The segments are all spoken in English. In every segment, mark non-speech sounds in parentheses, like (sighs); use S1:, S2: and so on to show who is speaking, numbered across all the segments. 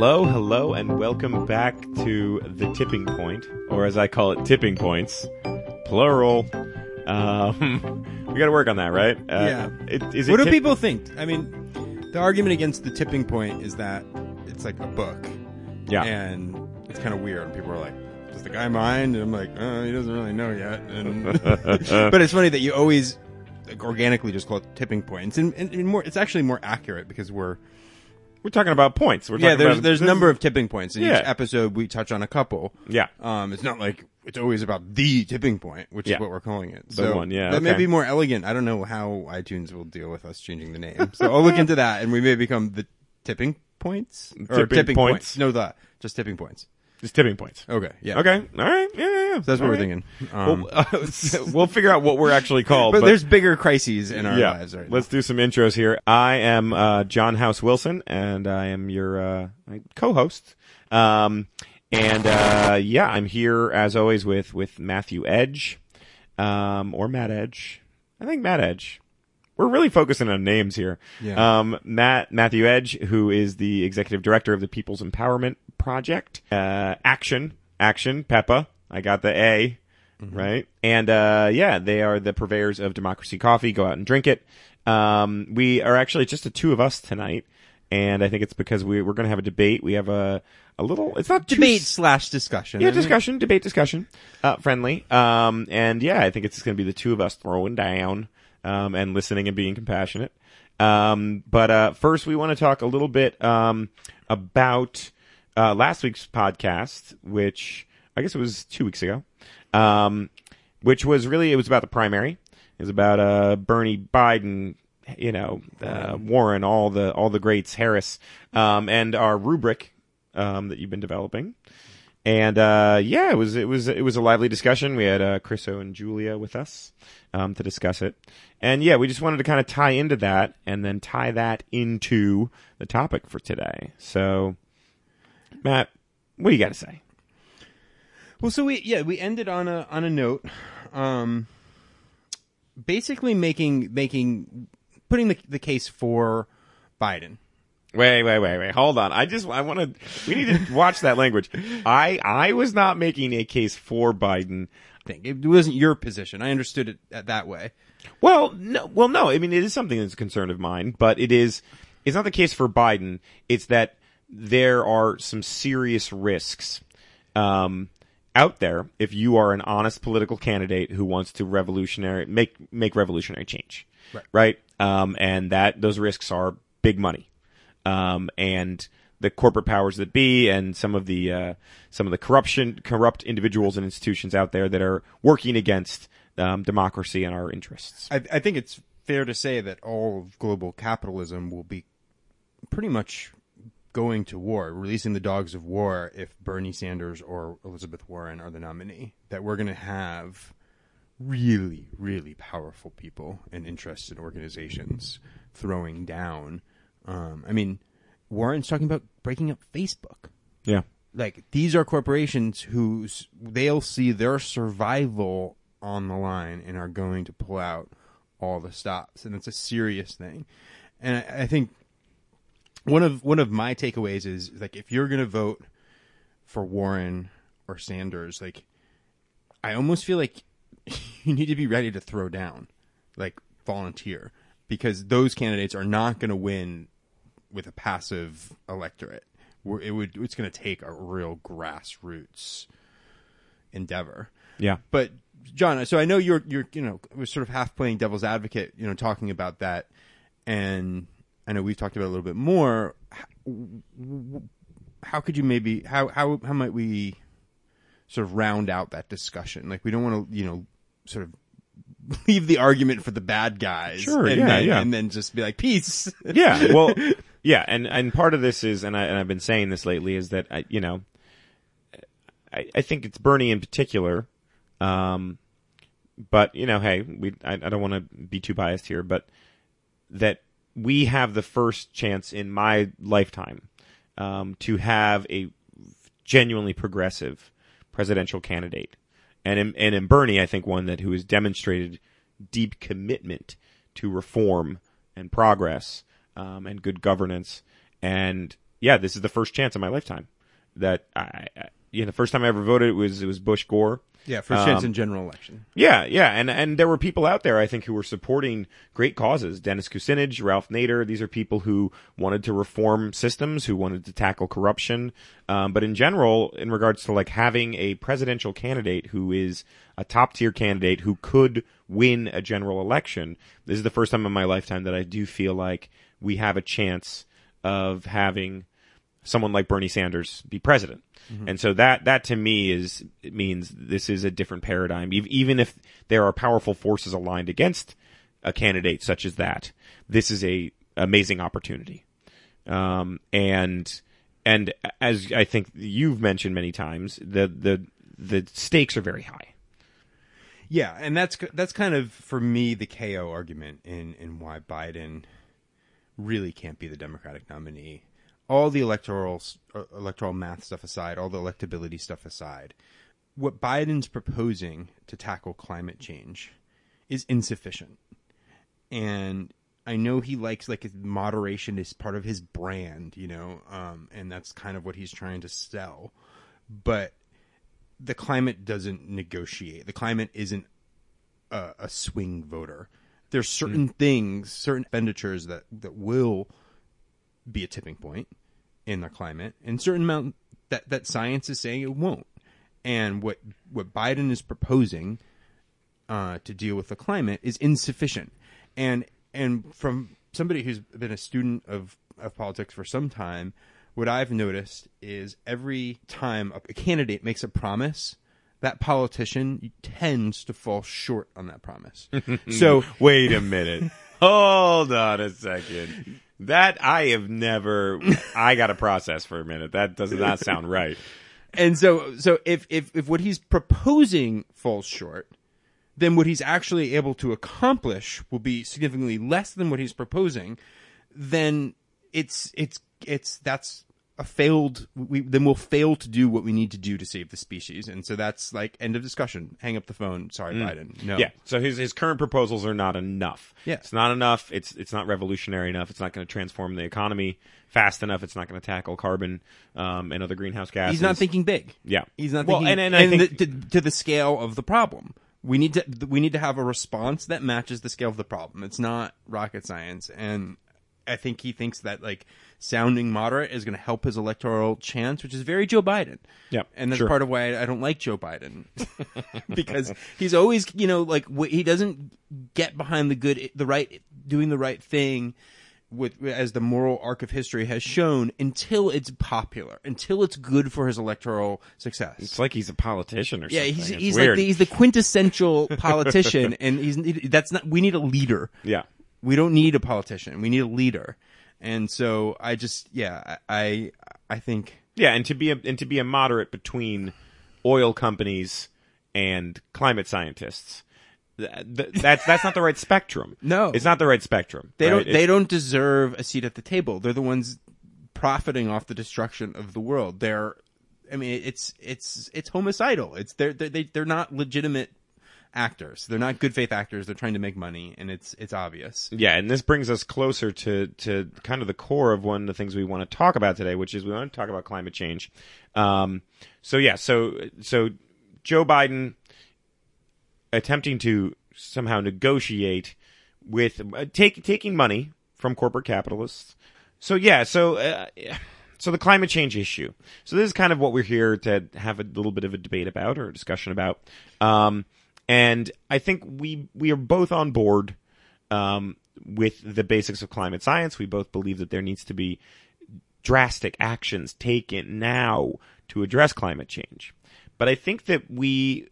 S1: Hello, hello, and welcome back to the tipping point, or as I call it, tipping points, plural. Um, (laughs) we got to work on that, right? Uh,
S2: Yeah.
S1: It, is it
S2: What do
S1: tip-
S2: people think? I mean, the argument against the tipping point is that it's like a book,
S1: Yeah.
S2: and it's kind of weird. And people are like, "Does the guy mind?" And I'm like, "Oh, he doesn't really know yet." And (laughs) but it's funny that you always like, organically just call it tipping points, and, and, and more. It's actually more accurate because we're
S1: We're talking about points. We're
S2: yeah.
S1: talking
S2: There's
S1: about,
S2: there's a number of tipping points in
S1: Yeah.
S2: each episode. We touch on a couple.
S1: Yeah.
S2: Um, it's not like it's always about the tipping point, which
S1: Yeah.
S2: is what we're calling it. So
S1: one, yeah,
S2: that may be more elegant. I don't know how iTunes will deal with us changing the name. So I'll look into that, and we may become the tipping points or
S1: Tipping points.
S2: No, the just tipping points.
S1: Just tipping points.
S2: Okay, yeah.
S1: Okay. All right. Yeah, yeah, yeah.
S2: So that's what
S1: All
S2: we're
S1: right.
S2: thinking. Um, (laughs)
S1: Well, uh, (laughs) we'll figure out what we're actually called.
S2: but, there's bigger crises in our
S1: yeah.
S2: lives right
S1: Let's do some intros here. I am uh, John House Wilson, and I am your uh, co-host. Um, and uh, yeah, I'm here as always with with Matthew Edge, um, or Matt Edge. I think Matt Edge. We're really focusing on names here.
S2: Yeah.
S1: Um, Matt Matthew Edge, who is the executive director of the People's Empowerment Project. Uh, Action, Action, Peppa. I got the A, right? And uh, yeah, they are the purveyors of Democracy Coffee. Go out and drink it. Um, we are actually just the two of us tonight, and I think it's because we we're going to have a debate. We have a a little. It's not
S2: Debate slash discussion.
S1: yeah, discussion, debate, discussion, uh, friendly. Um, and yeah, I think it's going to be the two of us throwing down, um, and listening and being compassionate. Um, but, uh, first we want to talk a little bit, um, about, uh, last week's podcast, which I guess it was two weeks ago, um, which was really, it was about the primary. It was about, uh, Bernie Biden, you know, uh, Warren, all the, all the greats, Harris, um, and our rubric, um, that you've been developing. And uh, yeah, it was it was it was a lively discussion. We had uh, Chriso and Julia with us um, to discuss it, and yeah, we just wanted to kind of tie into that and then tie that into the topic for today. So, Matt, what do you got to say?
S2: Well, so we yeah we ended on a on a note, um, basically making making putting the the case for Biden.
S1: Wait, wait, wait, wait. Hold on. I just I want to. We need to (laughs) watch that language. I I was not making a case for Biden.
S2: Thing it wasn't your position. I understood it that way.
S1: Well, no, well, no. I mean, it is something that's a concern of mine, but it is. It's not the case for Biden. It's that there are some serious risks um, out there if you are an honest political candidate who wants to revolutionary make make revolutionary change,
S2: Right.
S1: Right. Um, and that those risks are big money, um, and the corporate powers that be, and some of the uh, some of the corruption, corrupt individuals and institutions out there that are working against um, democracy and our interests.
S2: I, I think it's fair to say that all of global capitalism will be pretty much going to war, releasing the dogs of war if Bernie Sanders or Elizabeth Warren are the nominee. That we're going to have really, really powerful people and interested organizations throwing down. Um, I mean, Warren's talking about breaking up Facebook.
S1: Yeah.
S2: like these are corporations whose they'll see their survival on the line and are going to pull out all the stops and it's a serious thing. And I, I think one of one of my takeaways is like if you're going to vote for Warren or Sanders like I almost feel like (laughs) you need to be ready to throw down like volunteer because those candidates are not going to win with a passive electorate. Where It would it's going to take a real grassroots endeavor.
S1: Yeah.
S2: But John, so I know you're you're you know was sort of half playing devil's advocate, you know, talking about that, and I know we've talked about it a little bit more. How, how could you maybe how how how might we sort of round out that discussion? Like we don't want to you know sort of (laughs) leave the argument for the bad guys,
S1: Sure,
S2: and
S1: yeah,
S2: then,
S1: yeah.
S2: and then just be like peace. (laughs)
S1: yeah. Well, yeah. And, and part of this is, and I, and I've been saying this lately is that I, you know, I, I think it's Bernie in particular. Um, but you know, hey, we, I, I don't want to be too biased here, but that we have the first chance in my lifetime, um, to have a genuinely progressive presidential candidate. And in, and in Bernie, I think one that who has demonstrated deep commitment to reform and progress um, and good governance. And yeah, this is the first chance in my lifetime that I, I you know, the first time I ever voted it was it was Bush Gore.
S2: Yeah, first chance
S1: Um,
S2: in general election.
S1: Yeah, yeah, and and there were people out there I think who were supporting great causes. Dennis Kucinich, Ralph Nader. These are people who wanted to reform systems, who wanted to tackle corruption. Um, but in general, in regards to like having a presidential candidate who is a top tier candidate who could win a general election, this is the first time in my lifetime that I do feel like we have a chance of having someone like Bernie Sanders be president. And so that, that to me is, it means this is a different paradigm. Even if there are powerful forces aligned against a candidate such as that, this is a amazing opportunity. Um, and, and as I think you've mentioned many times, the, the, the stakes are very high.
S2: Yeah, and that's that's kind of for me the KO argument in in why Biden really can't be the Democratic nominee. All the electoral uh, electoral math stuff aside, all the electability stuff aside, what Biden's proposing to tackle climate change is insufficient. And I know he likes like moderation is part of his brand, you know, um, and that's kind of what he's trying to sell. But the climate doesn't negotiate. The climate isn't a, a swing voter. There's certain things, certain expenditures that that will be a tipping point in the climate, and certain amount that that science is saying it won't. And what what Biden is proposing uh, to deal with the climate is insufficient. And and from somebody who's been a student of of politics for some time, what I've noticed is every time a, a candidate makes a promise, that politician tends to fall short on that promise. (laughs) so
S1: Wait a minute. Hold on a second. That I have never. (laughs) I got to process for a minute. That does not sound right.
S2: and so so if if if what he's proposing falls short, then what he's actually able to accomplish will be significantly less than what he's proposing. Then it's it's it's that's a failed. We then we'll fail to do what we need to do to save the species, and so that's like end of discussion. Hang up the phone. Sorry, Biden. No.
S1: Yeah. So his his current proposals are not enough.
S2: Yeah.
S1: It's not enough. It's it's not revolutionary enough. It's not going to transform the economy fast enough. It's not going to tackle carbon um, and other greenhouse gases.
S2: He's not thinking big.
S1: Yeah.
S2: He's not
S1: Well,
S2: thinking
S1: and- and I think-
S2: the, to, to the scale of the problem. We need to we need to have a response that matches the scale of the problem. It's not rocket science, and I think he thinks that like sounding moderate is going to help his electoral chance, which is very Joe Biden.
S1: Yep,
S2: and that's
S1: sure.
S2: part of why I don't like Joe Biden (laughs) because he's always you know like he doesn't get behind the good, the right, doing the right thing with as the moral arc of history has shown until it's popular, until it's good for his electoral success.
S1: It's like he's a politician or
S2: yeah,
S1: something.
S2: he's
S1: It's
S2: he's
S1: weird.
S2: like the, he's the quintessential (laughs) politician, and he's that's not. We need a leader.
S1: yeah.
S2: We don't need a politician. We need a leader. And so I just yeah I I think
S1: Yeah, and to be a and to be a moderate between oil companies and climate scientists. th- th- That's that's not the right spectrum. (laughs)
S2: No.
S1: it's not the right spectrum.
S2: they
S1: right?
S2: don't they don't deserve a seat at the table. They're the ones profiting off the destruction of the world. They're I mean it's it's it's homicidal. It's they're they're they, they're not legitimate actors. They're not good faith actors. They're trying to make money and it's it's obvious.
S1: Yeah, and this brings us closer to to kind of the core of one of the things we want to talk about today, which is we want to talk about climate change. Um, so yeah, so so Joe Biden attempting to somehow negotiate with uh, take taking money from corporate capitalists. So yeah, so uh, so the climate change issue. So this is kind of what we're here to have a little bit of a debate about or a discussion about. Um, and I think we we are both on board um, with the basics of climate science. We both believe that there needs to be drastic actions taken now to address climate change. But I think that we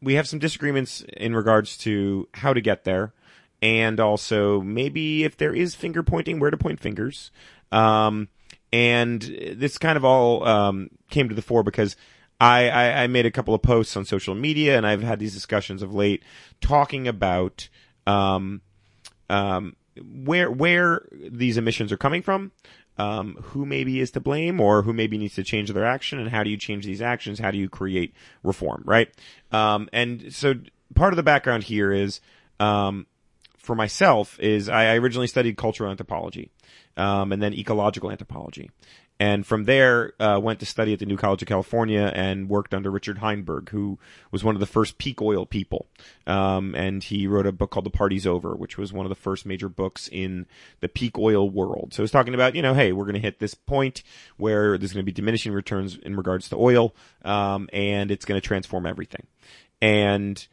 S1: we have some disagreements in regards to how to get there, and also maybe if there is finger pointing, where to point fingers. Um, and this kind of all um, came to the fore because I, I, I made a couple of posts on social media, and I've had these discussions of late talking about um, um, where where these emissions are coming from, um, who maybe is to blame, or who maybe needs to change their action, and how do you change these actions? How do you create reform, right? Um, and so part of the background here is, um, for myself, is I, originally studied cultural anthropology, um, and then ecological anthropology. And from there uh, went to study at the New College of California and worked under Richard Heinberg, who was one of the first peak oil people. Um, and he wrote a book called The Party's Over, which was one of the first major books in the peak oil world. So he's talking about, you know, hey, we're going to hit this point where there's going to be diminishing returns in regards to oil, um, and it's going to transform everything. And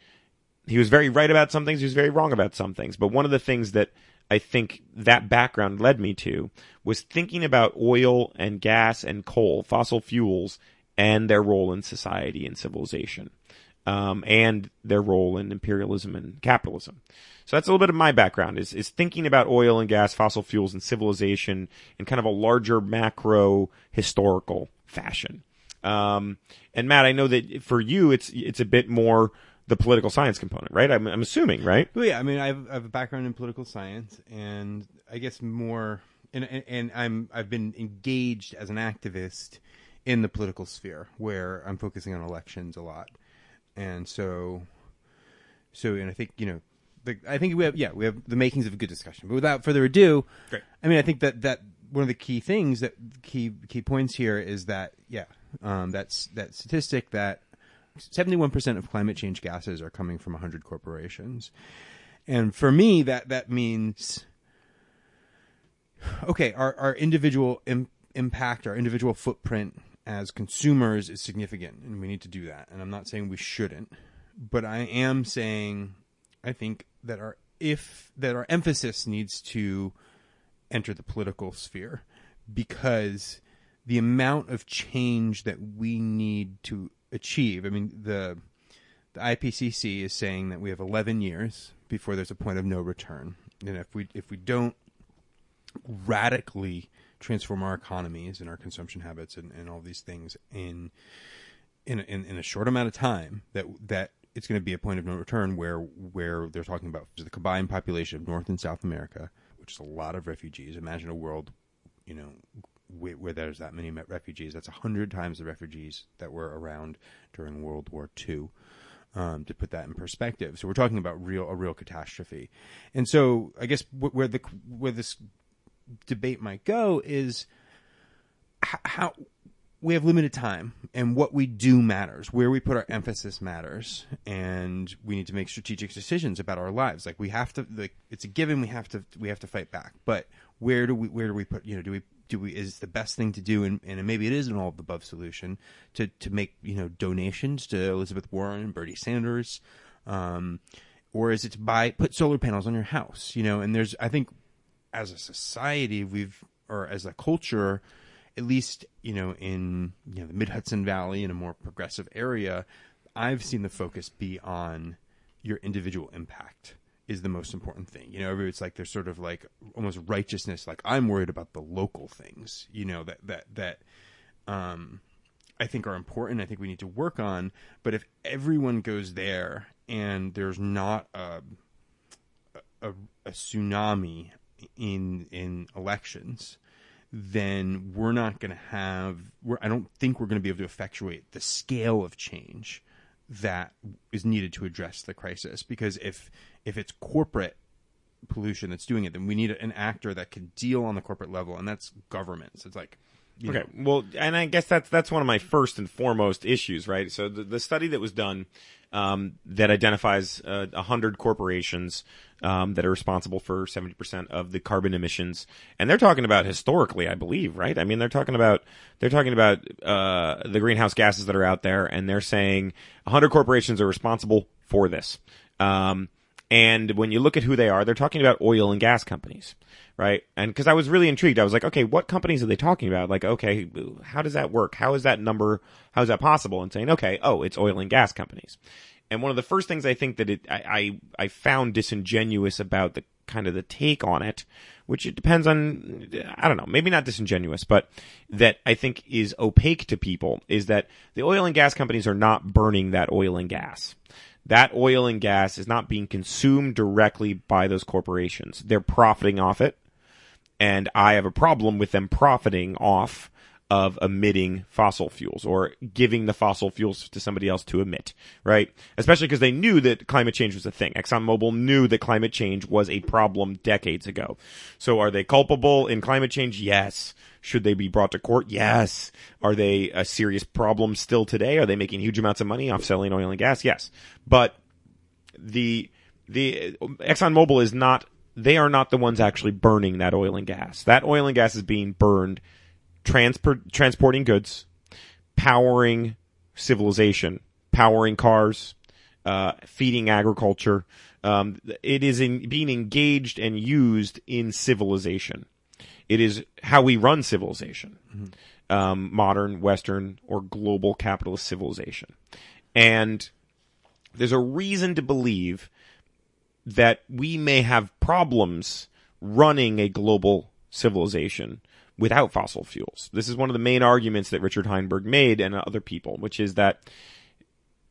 S1: he was very right about some things. He was very wrong about some things. But one of the things that I think that background led me to was thinking about oil and gas and coal, fossil fuels, and their role in society and civilization, um, and their role in imperialism and capitalism. So that's a little bit of my background is, is thinking about oil and gas, fossil fuels, and civilization in kind of a larger macro historical fashion. Um, and Matt, I know that for you, it's it's a bit more the political science component, right? I'm, I'm assuming, right?
S2: Well, yeah. I mean, I have, I have, a background in political science, and I guess more, and, and, and I'm I've been engaged as an activist in the political sphere, where I'm focusing on elections a lot, and so, so, and I think you know, the, I think we have, yeah, we have the makings of a good discussion. But without further ado,
S1: Great.
S2: I mean, I think that that one of the key things that key key points here is that yeah, um, that's that statistic that 71% of climate change gases are coming from 100 corporations. And for me, that, that means, okay, our, our individual Im- impact, our individual footprint as consumers is significant, and we need to do that. And I'm not saying we shouldn't, but I am saying I think that our if that our emphasis needs to enter the political sphere because the amount of change that we need to achieve. I mean, the the IPCC is saying that we have 11 years before there's a point of no return, and if we if we don't radically transform our economies and our consumption habits and, and all these things in, in in in a short amount of time, that that it's going to be a point of no return where where they're talking about the combined population of North and South America, which is a lot of refugees. Imagine a world, you know, where, where there's that many refugees. That's a hundred times the refugees that were around during World War II. Um, to put that in perspective, so we're talking about real a real catastrophe, and so I guess where the where this debate might go is how we have limited time and what we do matters where we put our emphasis matters and we need to make strategic decisions about our lives like we have to like it's a given we have to we have to fight back but where do we where do we put you know do we do we is the best thing to do and, and maybe it is an all of the above solution to to make you know donations to Elizabeth Warren and Bernie Sanders um, or is it to buy put solar panels on your house you know? And there's I think as a society we've or as a culture at least you know in you know the Mid Hudson Valley in a more progressive area, I've seen the focus be on your individual impact is the most important thing. You know, it's like there's sort of like almost righteousness. Like I'm worried about the local things. You know that that that um, I think are important. I think we need to work on. But if everyone goes there and there's not a a, a tsunami in in elections, then we're not going to have. I don't think we're going to be able to effectuate the scale of change that is needed to address the crisis. Because if if it's corporate pollution that's doing it, then we need an actor that can deal on the corporate level, and that's governments. It's like
S1: okay, know. well, and I guess that's that's one of my first and foremost issues, right? So the, the study that was done um, that identifies uh, a uh, hundred corporations um, that are responsible for seventy percent of the carbon emissions, and they're talking about historically, I believe, right? I mean, they're talking about they're talking about uh, the greenhouse gases that are out there, and they're saying hundred corporations are responsible for this. Um, and when you look at who they are, they're talking about oil and gas companies, right? And because I was really intrigued, I was like, okay, what companies are they talking about? Like, okay, how does that work? How is that number? How is that possible? And saying, okay, oh, it's oil and gas companies. And one of the first things I think that it, I, I, I found disingenuous about the kind of the take on it, which it depends on, I don't know, maybe not disingenuous, but that I think is opaque to people is that the oil and gas companies are not burning that oil and gas that oil and gas is not being consumed directly by those corporations. They're profiting off it. And I have a problem with them profiting off of emitting fossil fuels or giving the fossil fuels to somebody else to emit, right? Especially because they knew that climate change was a thing. ExxonMobil knew that climate change was a problem decades ago. So are they culpable in climate change? Yes. Should they be brought to court? Yes. Are they a serious problem still today? Are they making huge amounts of money off selling oil and gas? Yes. But the, the ExxonMobil is not, they are not the ones actually burning that oil and gas. That oil and gas is being burned transport, transporting goods, powering civilization, powering cars, uh, feeding agriculture. Um, it is in, being engaged and used in civilization. It is how we run civilization, mm-hmm. um, modern, Western, or global capitalist civilization. And there's a reason to believe that we may have problems running a global civilization without fossil fuels. This is one of the main arguments that Richard Heinberg made and other people, which is that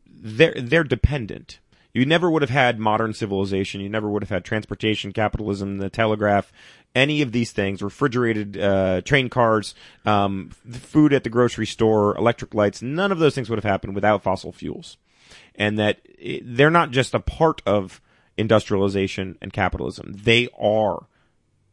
S1: they're, they're dependent. You never would have had modern civilization. You never would have had transportation, capitalism, the telegraph, any of these things, refrigerated uh, train cars, um, food at the grocery store, electric lights. None of those things would have happened without fossil fuels, and that it, they're not just a part of industrialization and capitalism. They are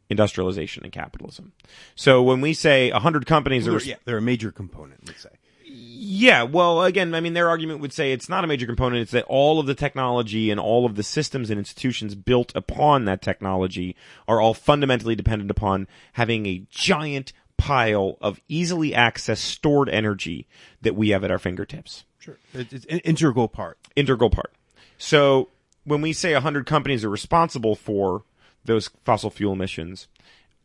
S1: industrialization and capitalism. So when we say 100 companies
S2: are.
S1: Yeah,
S2: they're a major component, let's say.
S1: Yeah, well, again, I mean, their argument would say it's not a major component. It's that all of the technology and all of the systems and institutions built upon that technology are all fundamentally dependent upon having a giant pile of easily accessed stored energy that we have at our fingertips.
S2: Sure. It's an integral part.
S1: Integral part. So when we say 100 companies are responsible for those fossil fuel emissions.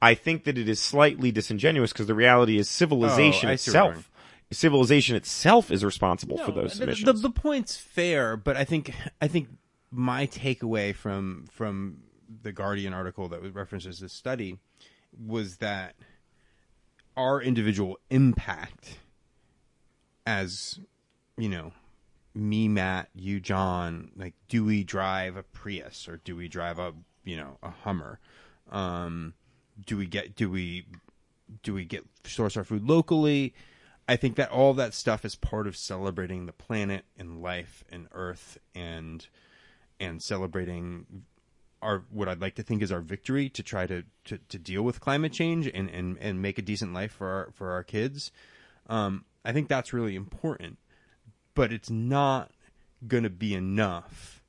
S1: I think that it is slightly disingenuous because the reality is civilization
S2: oh,
S1: itself. Civilization itself is responsible no, for those
S2: the,
S1: emissions.
S2: The, the point's fair, but I think I think my takeaway from from the Guardian article that references this study was that our individual impact as you know me matt you john like do we drive a prius or do we drive a you know a Hummer. Um, do we get do we do we get source our food locally? I think that all that stuff is part of celebrating the planet and life and Earth and and celebrating our what I'd like to think is our victory to try to, to, to deal with climate change and, and, and make a decent life for our for our kids. Um, I think that's really important, but it's not going to be enough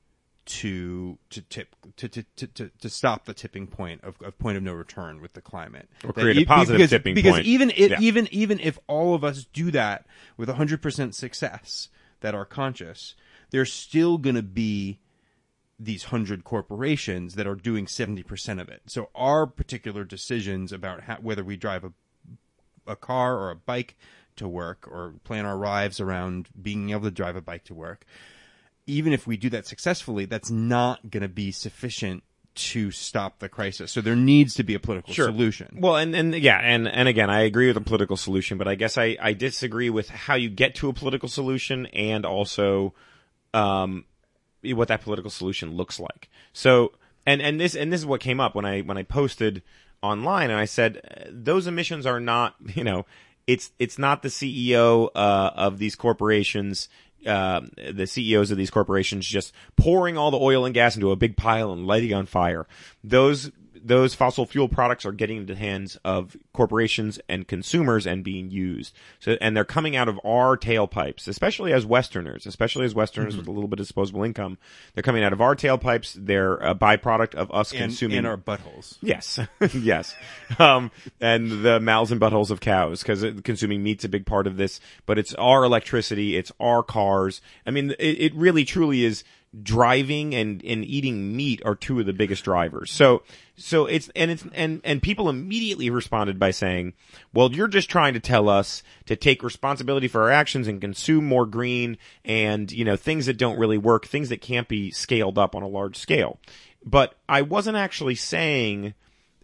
S2: to to tip to to, to, to stop the tipping point of, of point of no return with the climate
S1: or create a positive
S2: because,
S1: tipping
S2: because
S1: point.
S2: even if, yeah. even even if all of us do that with 100% success that are conscious there's still going to be these 100 corporations that are doing 70% of it so our particular decisions about how, whether we drive a a car or a bike to work or plan our lives around being able to drive a bike to work even if we do that successfully, that's not going to be sufficient to stop the crisis. So there needs to be a political
S1: sure.
S2: solution.
S1: Well, and, and yeah, and, and again, I agree with a political solution, but I guess I, I disagree with how you get to a political solution and also, um, what that political solution looks like. So, and, and this, and this is what came up when I, when I posted online and I said, those emissions are not, (laughs) you know, it's, it's not the CEO, uh, of these corporations uh, the CEOs of these corporations just pouring all the oil and gas into a big pile and lighting on fire. Those those fossil fuel products are getting into the hands of corporations and consumers and being used. So, and they're coming out of our tailpipes, especially as Westerners, especially as Westerners mm-hmm. with a little bit of disposable income. They're coming out of our tailpipes. They're a byproduct of us
S2: and,
S1: consuming.
S2: In our buttholes.
S1: Yes. (laughs) yes. Um, and the mouths and buttholes of cows, because consuming meat's a big part of this, but it's our electricity. It's our cars. I mean, it, it really truly is driving and, and eating meat are two of the biggest drivers. So, so it's, and it's, and, and people immediately responded by saying, well, you're just trying to tell us to take responsibility for our actions and consume more green and, you know, things that don't really work, things that can't be scaled up on a large scale. But I wasn't actually saying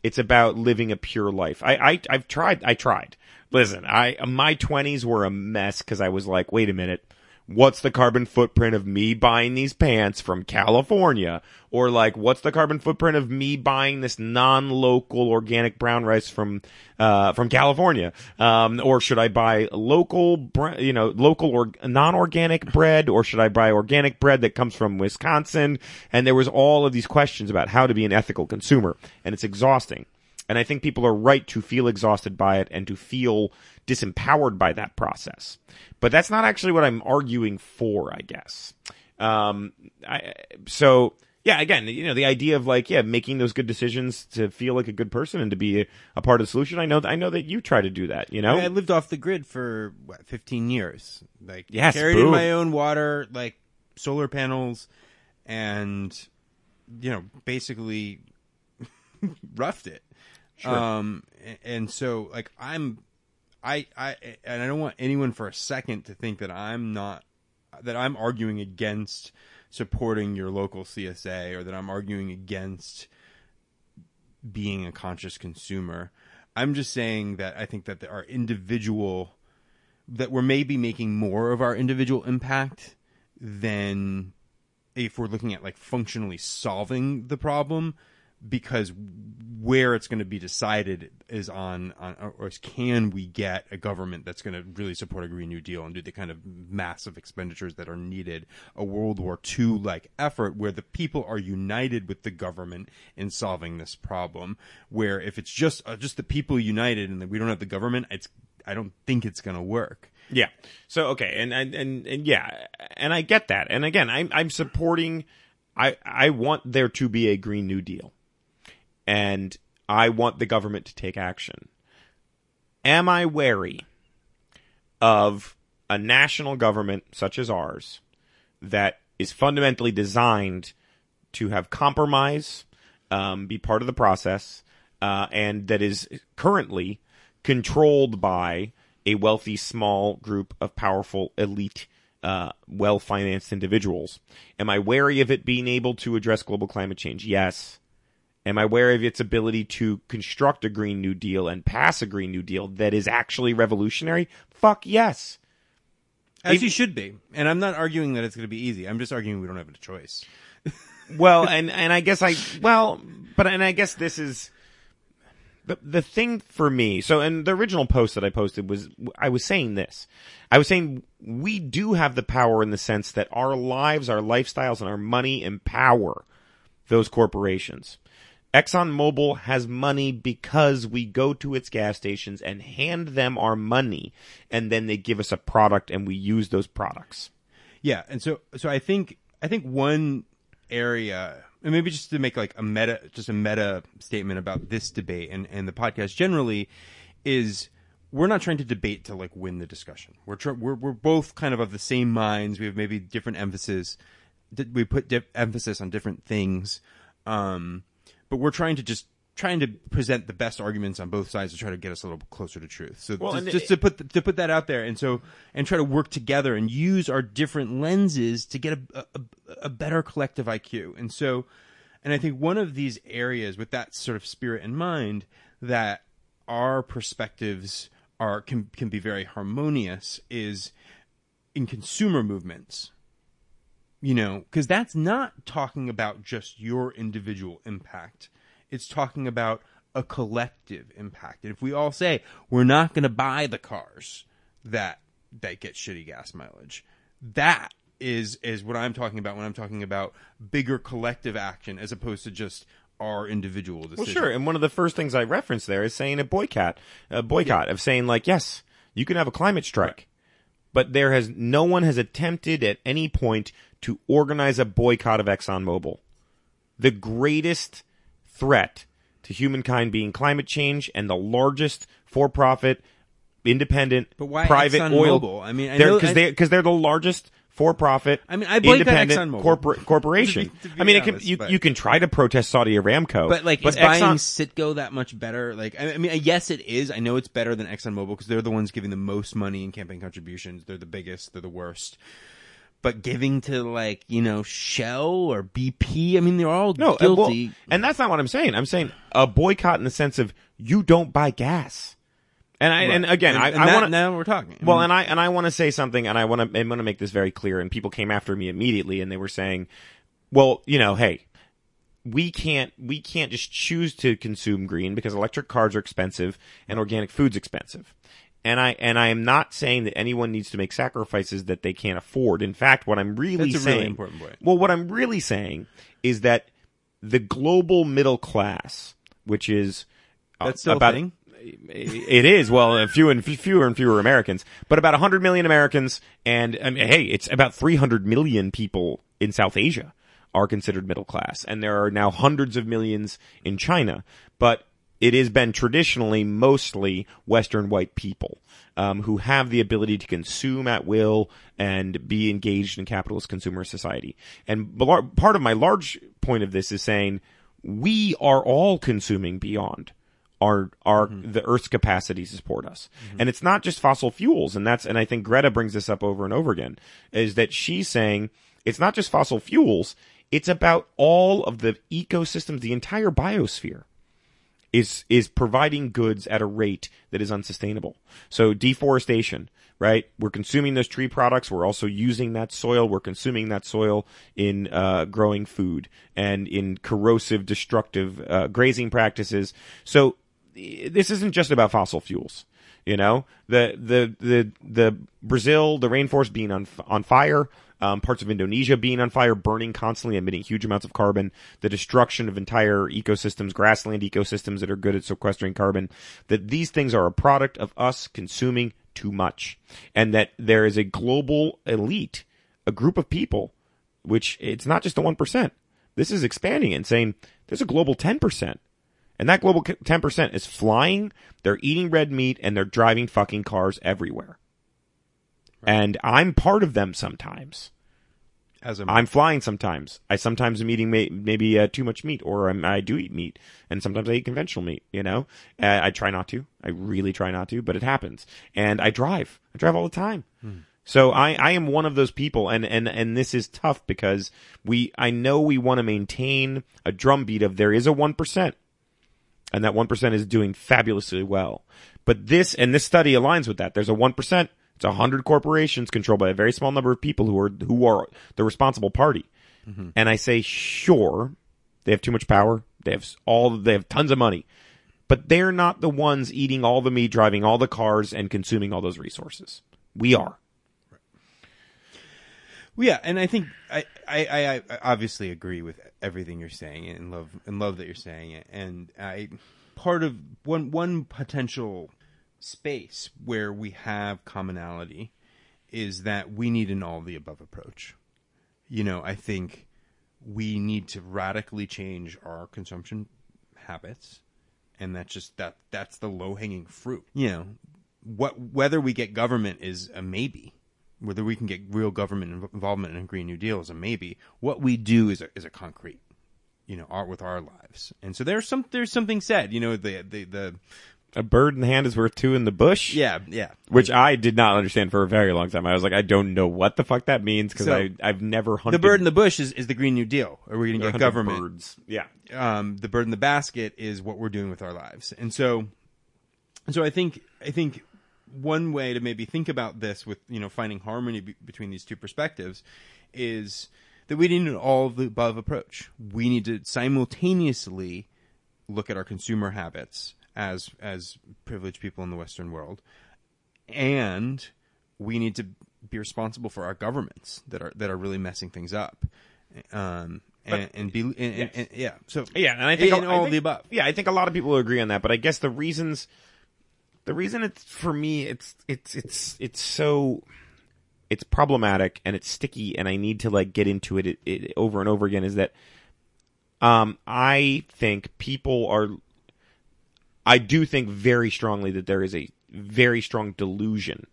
S1: it's about living a pure life. I, I, I've tried, I tried. Listen, I, my twenties were a mess because I was like, wait a minute what's the carbon footprint of me buying these pants from California? Or like, what's the carbon footprint of me buying this non-local organic brown rice from, uh, from California? Um, or should I buy local, you know, local or non-organic bread? Or should I buy organic bread that comes from Wisconsin? And there was all of these questions about how to be an ethical consumer. And it's exhausting. And I think people are right to feel exhausted by it and to feel disempowered by that process. But that's not actually what I'm arguing for, I guess. Um, I, so yeah, again, you know, the idea of like, yeah, making those good decisions to feel like a good person and to be a, a part of the solution. I know, I know that you try to do that, you know?
S2: I lived off the grid for what, 15 years. Like,
S1: Yes,
S2: carried in my own water, like solar panels, and you know, basically (laughs) roughed it. Um, a- and so like I'm, I, I, and I don't want anyone for a second to think that I'm not, that I'm arguing against supporting your local CSA or that I'm arguing against being a conscious consumer. I'm just saying that I think that our individual, that we're maybe making more of our individual impact than if we're looking at like functionally solving the problem because where it's going to be decided is on, on or is can we get a government that's going to really support a green new deal and do the kind of massive expenditures that are needed a world war ii like effort where the people are united with the government in solving this problem where if it's just uh, just the people united and we don't have the government it's i don't think it's going to work
S1: Yeah. So okay, and and and, and yeah, and I get that. And again, I'm I'm supporting. I I want there to be a Green New Deal, and I want the government to take action. Am I wary of a national government such as ours that is fundamentally designed to have compromise, um, be part of the process, uh, and that is currently controlled by a wealthy small group of powerful elite uh, well financed individuals. Am I wary of it being able to address global climate change? Yes. Am I aware of its ability to construct a Green New Deal and pass a Green New Deal that is actually revolutionary? Fuck yes.
S2: as
S1: If-
S2: you should be and i'm not arguing that it's going to be easy i'm just arguing we don't have a choice (laughs)
S1: well, and and I guess I well, but and I guess this is the the thing for me. So, and the original post that I posted was I was saying this. I was saying we do have the power in the sense that our lives, our lifestyles, and our money empower those corporations. ExxonMobil has money because we go to its gas stations and hand them our money, and then they give us a product, and we use those products.
S2: Yeah, and so so I think I think one area and maybe just to make like a meta just a meta statement about this debate and and the podcast generally is we're not trying to debate to like win the discussion. We're tr- we're we're both kind of of the same minds. We have maybe different emphasis. We put dip- emphasis on different things, um, but we're trying to just trying to present the best arguments on both sides to try to get us a little closer to truth. So
S1: Well,
S2: just, just
S1: it-
S2: to put to put that out there, and so and try to work together and use our different lenses to get a, a, a better collective IQ. And so, and I think one of these areas with that sort of spirit in mind that our perspectives are can can be very harmonious is in consumer movements. You know, because that's not talking about just your individual impact. It's talking about a collective impact. And if we all say we're not going to buy the cars that that get shitty gas mileage, that is is what I'm talking about when I'm talking about bigger collective action as opposed to just our individual decision.
S1: Well, sure. And one of the first things I referenced there is saying a boycott, a boycott of saying like, yes, you can have a climate strike, but there has no one has attempted at any point to organize a boycott of ExxonMobil. The greatest threat to humankind being climate change and the largest for-profit, independent,
S2: But why
S1: private oil.
S2: ExxonMobil? I mean, I
S1: they're because
S2: I-
S1: they they're the largest for-profit.
S2: I mean, I
S1: independent
S2: ExxonMobil.
S1: corpor- corporation. (laughs)
S2: To be- to be
S1: I mean, it can, you
S2: but-
S1: you can try to protest Saudi Aramco,
S2: But like, is
S1: Exxon-
S2: buying Citgo that much better? Like, I I mean, yes, it is. I know it's better than ExxonMobil because they're the ones giving the most money in campaign contributions. They're the biggest. They're the worst. But giving to like you know Shell or BP, I mean, they're all
S1: No, and, well, and that's not what I'm saying. I'm saying a boycott in the sense of you don't buy gas. And I, and again,
S2: and,
S1: I,
S2: and
S1: I want to.
S2: now we're talking. I
S1: Well,
S2: mean,
S1: and I and I want to say something, and I want to I want to make this very clear. And people came after me immediately, and they were saying, "Well, you know, hey, we can't we can't just choose to consume green because electric cars are expensive and organic food's expensive." And I and I am not saying that anyone needs to make sacrifices that they can't afford. In fact, what I'm really
S2: That's a
S1: saying,
S2: really important point.
S1: well, what I'm really saying is that the global middle class, which is uh,
S2: That's still
S1: about
S2: thing?
S1: it is well, few and fewer and fewer Americans, but about 100 million Americans, and I mean, hey, it's about 300 million people in South Asia are considered middle class, and there are now hundreds of millions in China, but it has been traditionally mostly Western white people um, who have the ability to consume at will and be engaged in capitalist consumer society. And part of my large point of this is saying we are all consuming beyond our our the Earth's capacity to support us. And it's not just fossil fuels, and that's and I think Greta brings this up over and over again, is that she's saying it's not just fossil fuels, it's about all of the ecosystems, the entire biosphere is is providing goods at a rate that is unsustainable. So deforestation, right? We're consuming those tree products. We're also using that soil. We're consuming that soil in uh, growing food and in corrosive, destructive uh, grazing practices. So this isn't just about fossil fuels. You know, the the the the Brazil, the rainforest being on on fire, um, parts of Indonesia being on fire, burning constantly, emitting huge amounts of carbon, the destruction of entire ecosystems, grassland ecosystems that are good at sequestering carbon. That these things are a product of us consuming too much, and that there is a global elite, a group of people, which it's not just the one percent. This is expanding and saying there's a global ten percent. And that global 10% is flying, they're eating red meat, and they're driving fucking cars everywhere. And I'm part of them sometimes.
S2: as a
S1: I'm flying sometimes. I sometimes am eating may- maybe uh, too much meat, or I'm, I do eat meat, and sometimes I eat conventional meat. You know, uh, I try not to. I really try not to, but it happens. And I drive. I drive all the time. So I, I am one of those people, and, and, and this is tough because we I know we want to maintain a drumbeat of there is a one percent, and that one percent is doing fabulously well. But this and this study aligns with that. There's a one percent. It's a hundred corporations controlled by a very small number of people who are who are the responsible party. Mm-hmm. And I say, sure, they have too much power. They have all they have tons of money, but they're not the ones eating all the meat, driving all the cars, and consuming all those resources. We are.
S2: Well, yeah, and I think I, I, I, I obviously agree with everything you're saying and love and love that you're saying it. And I part of one one potential space where we have commonality is that we need an all the above approach. You know, I think we need to radically change our consumption habits and that's just that that's the low hanging fruit. You know, what whether we get government is a maybe. Whether we can get real government involvement in a Green New Deal is a maybe. What we do is a, is a concrete, you know, art with our lives. And so there's some there's something said. You know, the the the
S1: A bird in the hand is worth two in the bush.
S2: yeah yeah
S1: Which I did not understand for a very long time. I was like, I don't know what the fuck that means because
S2: So,
S1: I I've never hunted the
S2: bird in the bush is, is the Green New Deal. Are we going to get
S1: hunted
S2: government?
S1: birds. Yeah.
S2: um, the bird in the basket is what we're doing with our lives. And so, and so I think, I think one way to maybe think about this with, you know, finding harmony be- between these two perspectives is that we need an all of the above approach. We need to simultaneously look at our consumer habits as, as privileged people in the Western world. And we need to be responsible for our governments that are, that are really messing things up. Um, and, and be, and, and- and- yeah, so
S1: Yeah, and I think
S2: in
S1: I
S2: all
S1: think-
S2: of the above.
S1: Yeah, I think a lot of people agree on that, but I guess the reasons, the reason it's for me, it's it's it's it's so, it's problematic and it's sticky, and I need to like get into it, it, it over and over again. Is that, um, I think people are, I do think very strongly that there is a very strong delusion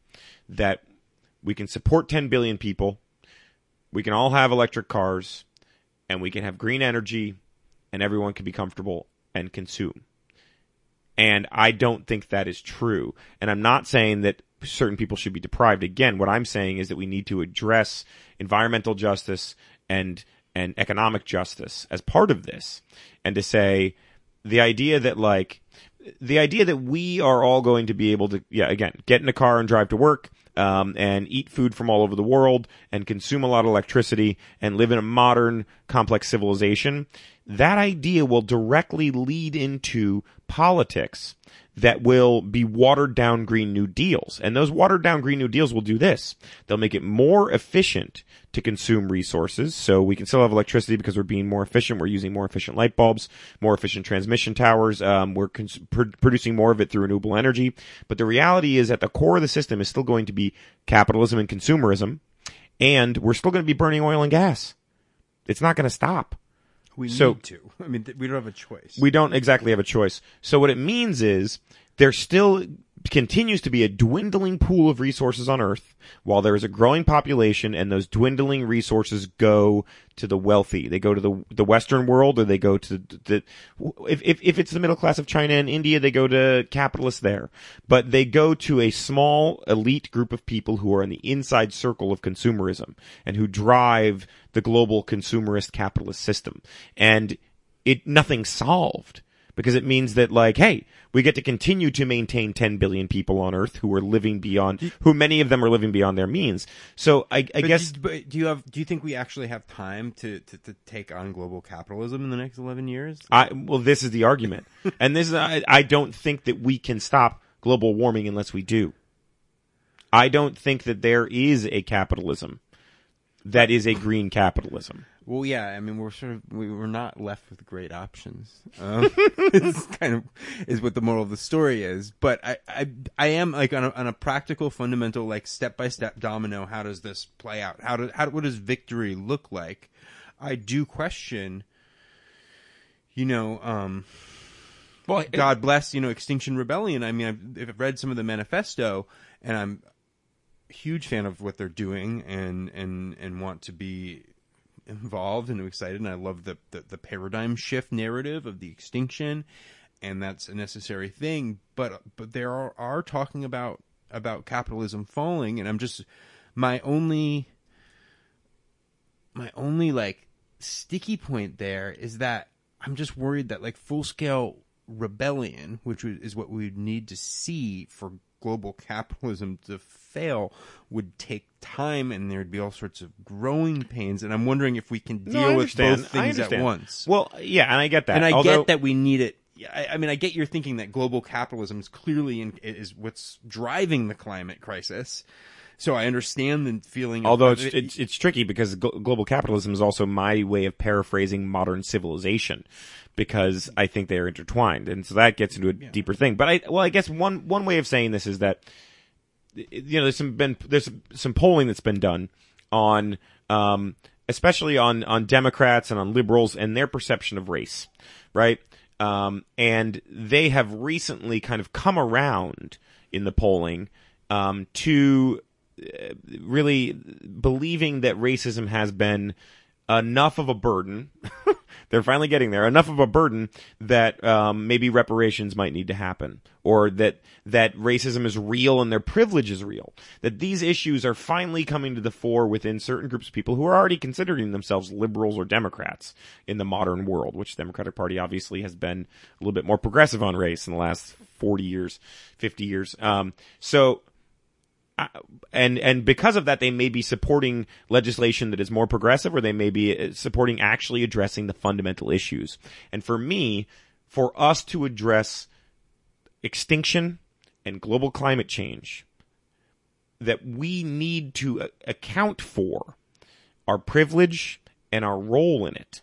S1: that we can support 10 billion people, we can all have electric cars, and we can have green energy, and everyone can be comfortable and consume. And I don't think that is true. And I'm not saying that certain people should be deprived. Again, what I'm saying is that we need to address environmental justice and and economic justice as part of this. And to say the idea that like the idea that we are all going to be able to, yeah, again, get in a car and drive to work, um, and eat food from all over the world and consume a lot of electricity and live in a modern, complex civilization, that idea will directly lead into politics that will be watered down Green New Deals. And those watered down Green New Deals will do this. They'll make it more efficient to consume resources. So we can still have electricity because we're being more efficient. We're using more efficient light bulbs, more efficient transmission towers. Um, we're cons- pr- producing more of it through renewable energy. But the reality is at the core of the system is still going to be capitalism and consumerism. And we're still going to be burning oil and gas. It's not going to stop.
S2: We
S1: So-
S2: need to. I mean, th- we don't have a choice.
S1: We don't exactly have a choice. So what it means is there still continues to be a dwindling pool of resources on Earth while there is a growing population and those dwindling resources go to the wealthy. They go to the, the Western world or they go to the, if, if, if it's the middle class of China and India, they go to capitalists there. But they go to a small elite group of people who are in the inside circle of consumerism and who drive the global consumerist capitalist system. And it, nothing's solved because it means that like, hey, we get to continue to maintain 10 billion people on Earth who are living beyond, who many of them are living beyond their means. So I, I guess
S2: do, but do you have? Do you think we actually have time to, to, to take on global capitalism in the next eleven years?
S1: I, well, this is the argument. (laughs) and this is, I, I don't think that we can stop global warming unless we do. I don't think that there is a capitalism that is a green capitalism.
S2: Well, yeah. I mean, we're sort of we, we're not left with great options. Um, (laughs) it's kind of is what the moral of the story is. But I I, I am like on a, on a practical, fundamental, like step by step domino. How does this play out? How do how what does victory look like? I do question. You know, um,
S1: Well,
S2: God bless, you know, Extinction Rebellion. I mean, I've, I've read some of the manifesto, and I'm a huge fan of what they're doing, and and and want to be involved and excited. And I love the the, the paradigm shift narrative of the extinction, and that's a necessary thing. But but there are, are talking about about capitalism falling, and I'm just my only my only like sticky point there is that I'm just worried that like full scale rebellion, which is what we need to see for global capitalism to fail, would take time and there'd be all sorts of growing pains. And I'm wondering if we can deal
S1: I
S2: with both things at once.
S1: Well, yeah, and I get that.
S2: And I
S1: Although-
S2: get that we need it. I, I mean, I get your thinking that global capitalism is clearly in, is what's driving the climate crisis. So I understand the feeling. of-
S1: Although it's, it's it's tricky because global capitalism is also my way of paraphrasing modern civilization, because I think they are intertwined, and so that gets into a deeper thing. But I well, I guess one one way of saying this is that you know there's some been there's some polling that's been done on um especially on on Democrats and on liberals and their perception of race, right? Um, and they have recently kind of come around in the polling um, to really believing that racism has been enough of a burden. (laughs) They're finally getting there. Enough of a burden that um, maybe reparations might need to happen, or that that racism is real and their privilege is real. That these issues are finally coming to the fore within certain groups of people who are already considering themselves liberals or Democrats in the modern world, which the Democratic Party obviously has been a little bit more progressive on race in the last forty years, fifty years. Um, so and and because of that, they may be supporting legislation that is more progressive, or they may be uh, supporting actually addressing the fundamental issues. And for me, for us to address extinction and global climate change, that we need to uh, account for our privilege and our role in it.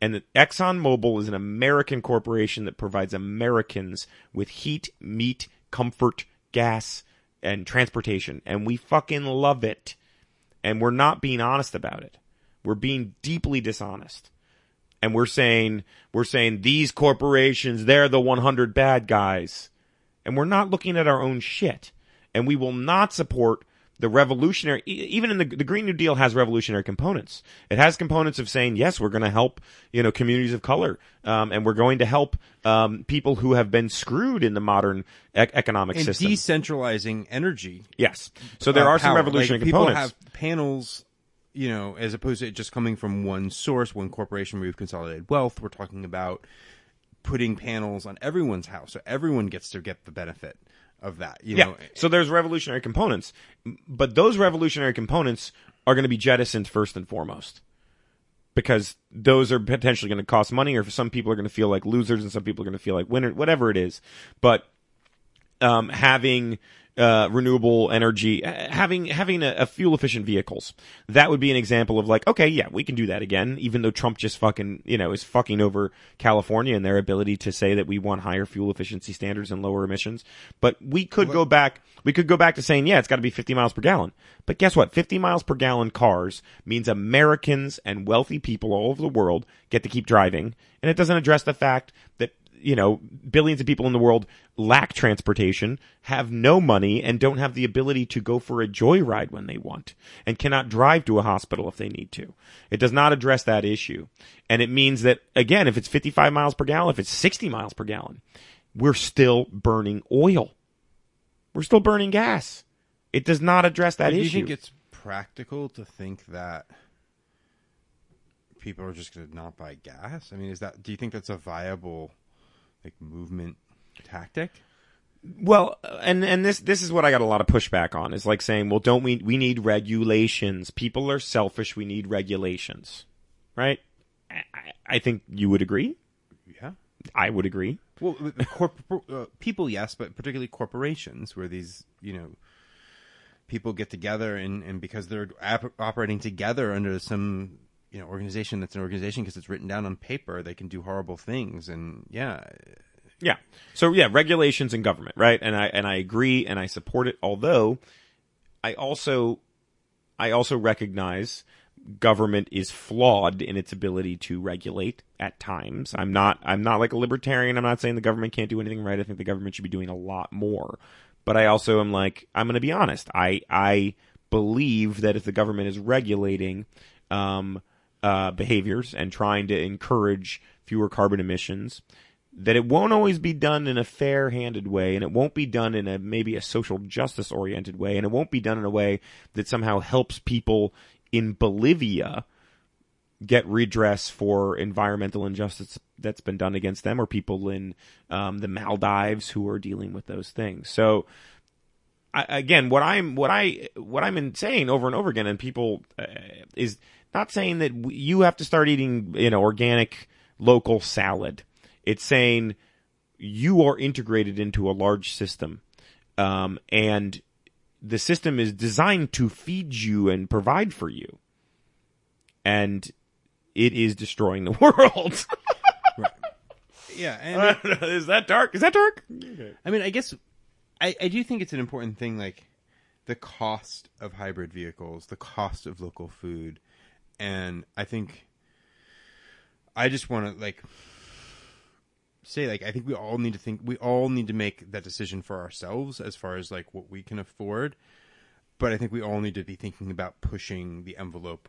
S1: And that ExxonMobil is an American corporation that provides Americans with heat, meat, comfort, gas, and transportation. And we fucking love it. And we're not being honest about it. We're being deeply dishonest. And we're saying, we're saying these corporations, they're the 100 bad guys. And we're not looking at our own shit. And we will not support the revolutionary, e- even in the, the Green New Deal has revolutionary components. It has components of saying, yes, we're going to help, you know, communities of color. Um, and we're going to help, um, people who have been screwed in the modern ec- economic
S2: and
S1: system.
S2: decentralizing energy.
S1: yes. So there
S2: uh,
S1: are some
S2: power.
S1: revolutionary
S2: like, people have panels, you know, as opposed to it just coming from one source, one corporation where we've consolidated wealth. We're talking about putting panels on everyone's house, so everyone gets to get the benefit of that. You
S1: Yeah.
S2: know,
S1: So there's revolutionary components, but those revolutionary components are going to be jettisoned first and foremost. Because those are potentially going to cost money, or some people are going to feel like losers, and some people are going to feel like winners, whatever it is. But um, having uh, renewable energy, uh, having having a, a fuel efficient vehicles, that would be an example of like, okay, yeah, we can do that again. Even though Trump just fucking, you know, is fucking over California and their ability to say that we want higher fuel efficiency standards and lower emissions, but we could go back. We could go back to saying, yeah, it's got to be 50 miles per gallon. But guess what? 50 miles per gallon cars means Americans and wealthy people all over the world get to keep driving, and it doesn't address the fact that you know, billions of people in the world lack transportation, have no money, and don't have the ability to go for a joyride when they want, and cannot drive to a hospital if they need to. It does not address that issue. And it means that, again, if it's 55 miles per gallon, if it's 60 miles per gallon, we're still burning oil. We're still burning gas. It does not address that issue.
S2: do you think it's practical to think that people are just going to not buy gas? I mean, is that? Do you think that's a viable like movement tactic?
S1: Well, and and this this is what I got a lot of pushback on is like saying, well, don't we we need regulations? People are selfish. We need regulations, right? I, I- think you would agree.
S2: Yeah.
S1: I would agree.
S2: Well, corp- (laughs) uh, people, yes, but particularly corporations, where these, you know, people get together and, and because they're operating together under some, you know, organization that's an organization because it's written down on paper, they can do horrible things. And yeah,
S1: Yeah. So yeah, regulations and government, right? And I and I agree and I support it. Although I also I also recognize government is flawed in its ability to regulate at times. I'm not I'm not like a libertarian. I'm not saying the government can't do anything right. I think the government should be doing a lot more. But I also am like I'm going to be honest. I I believe that if the government is regulating um, uh, behaviors and trying to encourage fewer carbon emissions, that it won't always be done in a fair-handed way, and it won't be done in a maybe a social justice-oriented way, and it won't be done in a way that somehow helps people in Bolivia get redress for environmental injustice that's been done against them, or people in um, the Maldives who are dealing with those things. So, I, again, what I'm what I what I'm in saying over and over again, and people uh, is not saying that you have to start eating you know organic local salad. It's saying you are integrated into a large system, um, and the system is designed to feed you and provide for you, and it is destroying the (laughs) world.
S2: yeah. And (laughs)
S1: is that dark? Is that dark?
S2: I mean, I guess I, I do think it's an important thing, like the cost of hybrid vehicles, the cost of local food, and I think I just want to like say, like, I think we all need to think, we all need to make that decision for ourselves as far as like what we can afford, but I think we all need to be thinking about pushing the envelope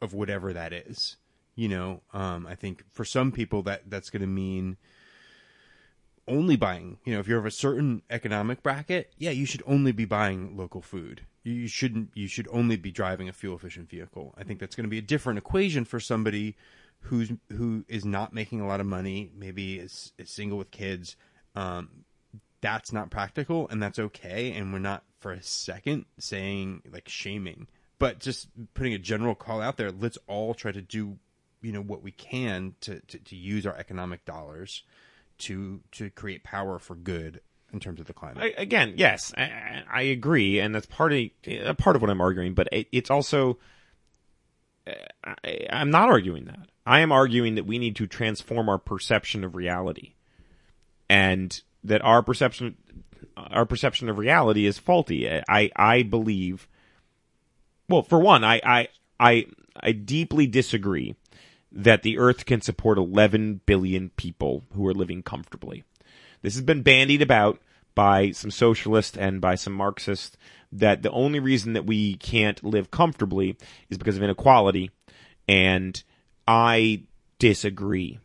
S2: of whatever that is. You know, um, I think for some people that that's going to mean only buying, you know, if you're of a certain economic bracket, yeah, you should only be buying local food. You- shouldn't, you should only be driving a fuel efficient vehicle. I think that's going to be a different equation for somebody who's, who is not making a lot of money, maybe is, is single with kids. Um, that's not practical and that's okay. And we're not for a second saying like shaming, but just putting a general call out there. Let's all try to do, you know, what we can to, to, to use our economic dollars to to create power for good in terms of the climate.
S1: I, again, yes, I, I agree, and that's part of a part of what I'm arguing. But it, it's also, I, I'm not arguing that. I am arguing that we need to transform our perception of reality, and that our perception, our perception of reality is faulty. I I believe. Well, for one, I I I, I deeply disagree that the Earth can support 11 billion people who are living comfortably. This has been bandied about by some socialists and by some Marxists that the only reason that we can't live comfortably is because of inequality. And I disagree.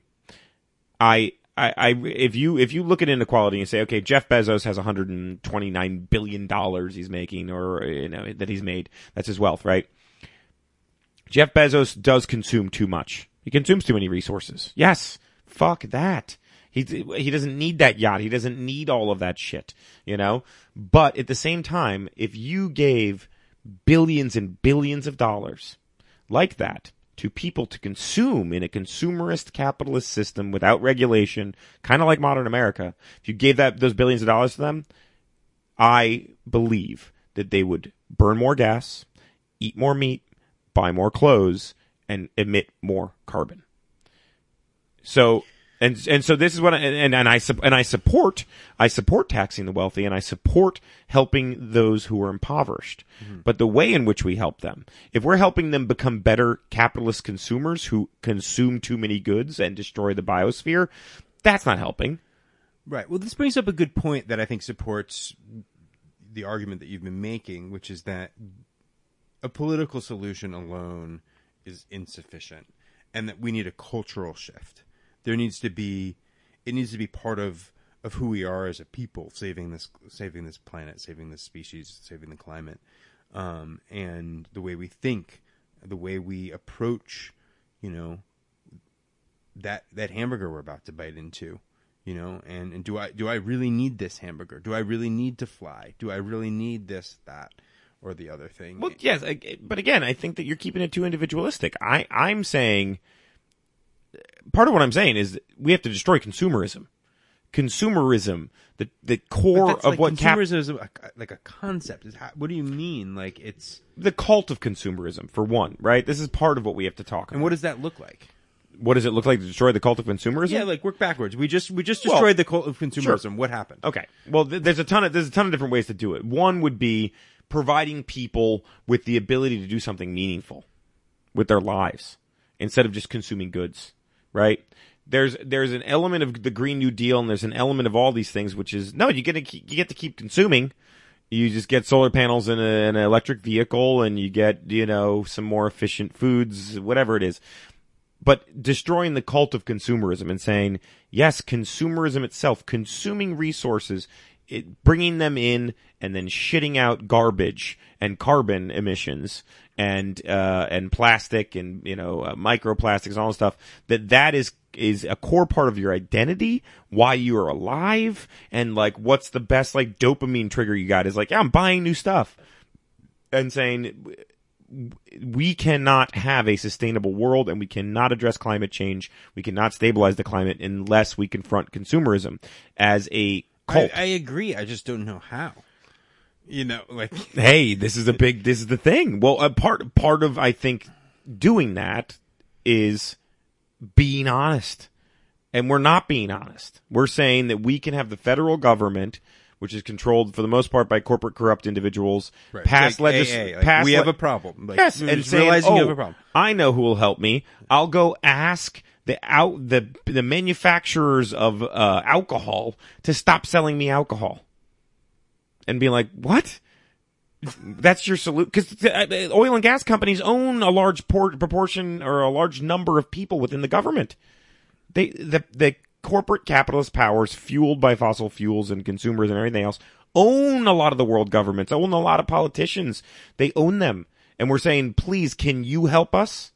S1: I, I, I, if you, if you look at inequality and say, okay, Jeff Bezos has 129 billion dollars he's making or, you know, that he's made, that's his wealth, right? Jeff Bezos does consume too much. He consumes too many resources. Yes. Fuck that. He he doesn't need that yacht. He doesn't need all of that shit, you know? But at the same time, if you gave billions and billions of dollars like that to people to consume in a consumerist capitalist system without regulation, kind of like modern America, if you gave that those billions of dollars to them, I believe that they would burn more gas, eat more meat, buy more clothes, and emit more carbon. So, and and so this is what I, and and I and I support I support taxing the wealthy and I support helping those who are impoverished. Mm-hmm. But the way in which we help them, if we're helping them become better capitalist consumers who consume too many goods and destroy the biosphere, that's not helping.
S2: Right. Well, this brings up a good point that I think supports the argument that you've been making, which is that a political solution alone is insufficient and that we need a cultural shift. There needs to be it needs to be part of of who we are as a people, saving this saving this planet, saving this species, saving the climate. Um, and the way we think, the way we approach, you know, that that hamburger we're about to bite into you know and, and do i do i really need this hamburger do i really need to fly do i really need this that or the other thing
S1: Well, yes, but again, I think that you're keeping it too individualistic. I, I'm saying, part of what I'm saying is we have to destroy consumerism. Consumerism, the the
S2: But
S1: core
S2: that's
S1: of
S2: like
S1: what cap-
S2: is a, like a concept is how, what do you mean like it's
S1: the cult of consumerism, for one, right? This is part of what we have to talk about.
S2: and what does that look like
S1: what does it look like to destroy the cult of consumerism?
S2: yeah like work backwards we just we just
S1: Well,
S2: destroyed the cult of consumerism what happened
S1: Okay. Well, th- there's a ton of there's a ton of different ways to do it. One would be providing people with the ability to do something meaningful with their lives instead of just consuming goods, right? There's there's an element of the Green New Deal and there's an element of all these things which is no, you get to keep, you get to keep consuming. You just get solar panels in a, an electric vehicle and you get, you know, some more efficient foods, whatever it is but destroying the cult of consumerism and saying yes consumerism itself consuming resources it, bringing them in and then shitting out garbage and carbon emissions and uh, and plastic and you know uh, microplastics and all this stuff that that is is a core part of your identity why you are alive and like what's the best like dopamine trigger you got is like yeah I'm buying new stuff and saying we cannot have a sustainable world and we cannot address climate change. We cannot stabilize the climate unless we confront consumerism as a.
S2: I, I agree i just don't know how you know like (laughs)
S1: hey, this is a big, this is the thing. Well, a part, part of, I think, doing that is being honest. And we're not being honest. We're saying that we can have the federal government, which is controlled for the most part by corporate corrupt individuals, pass
S2: Like,
S1: legis-
S2: like,
S1: pass
S2: we
S1: le-
S2: have a problem like,
S1: yes, and saying,
S2: realizing
S1: oh,
S2: you have a oh, problem
S1: I know who will help me. I'll go ask the out the the manufacturers of uh, alcohol to stop selling me alcohol, and be like, what? That's your solution because oil and gas companies own a large por- proportion or a large number of people within the government. They the the corporate capitalist powers fueled by fossil fuels and consumers and everything else own a lot of the world governments, own a lot of politicians. They own them. And we're saying, please, can you help us?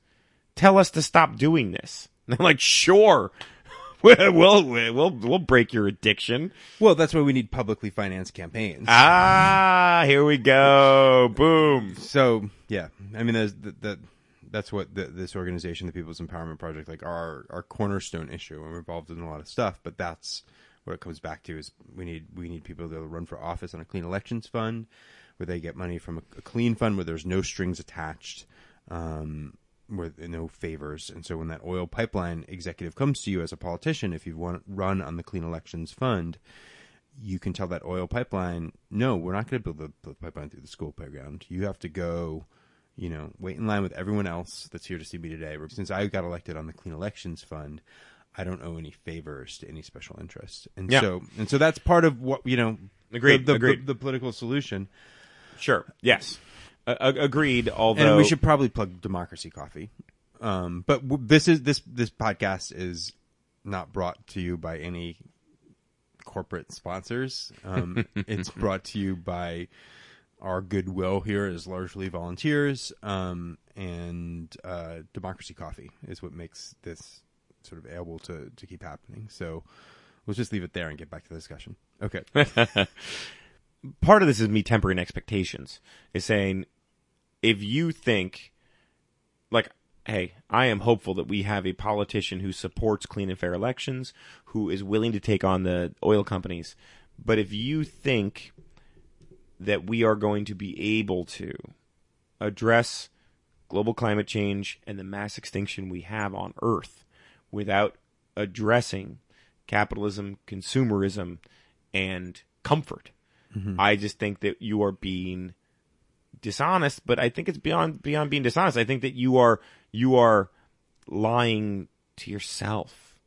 S1: Tell us to stop doing this. And (laughs) they're like, sure. (laughs) we'll, we'll, we'll, we'll break your addiction.
S2: well that's why we need publicly financed campaigns
S1: Ah, here we go. Boom.
S2: so yeah i mean there's that that that's what the, this organization the people's empowerment project like our our cornerstone issue and we're involved in a lot of stuff but that's what it comes back to is we need we need people to run for office on a clean elections fund where they get money from a, a clean fund where there's no strings attached um where no favors and so when that oil pipeline executive comes to you as a politician if you want run on the clean elections fund you can tell that oil pipeline, no, we're not going to build the, the pipeline through the school playground. You have to go, you know, wait in line with everyone else that's here to see me today. Since I got elected on the Clean Elections Fund, I don't owe any favors to any special interest, and
S1: Yeah.
S2: so and so that's part of what you know.
S1: Agreed,
S2: The, the,
S1: agreed.
S2: the, the political solution,
S1: Sure. Yes. Uh, agreed. Although
S2: and we should probably plug Democracy Coffee. Um, but w- this is this this podcast is not brought to you by any corporate sponsors. Um, (laughs) it's brought to you by our goodwill here is largely volunteers, um, and uh, Democracy Coffee is what makes this sort of able to to keep happening. So. let's just leave it there and get back to the discussion. Okay. (laughs)
S1: part of this is me tempering expectations. Is saying if you think like hey, I am hopeful that we have a politician who supports clean and fair elections, who is willing to take on the oil companies. But if you think that we are going to be able to address global climate change and the mass extinction we have on Earth without addressing capitalism, consumerism, and comfort, mm-hmm. I just think that you are being dishonest, but I think it's beyond beyond being dishonest. I think that you are you are lying to yourself.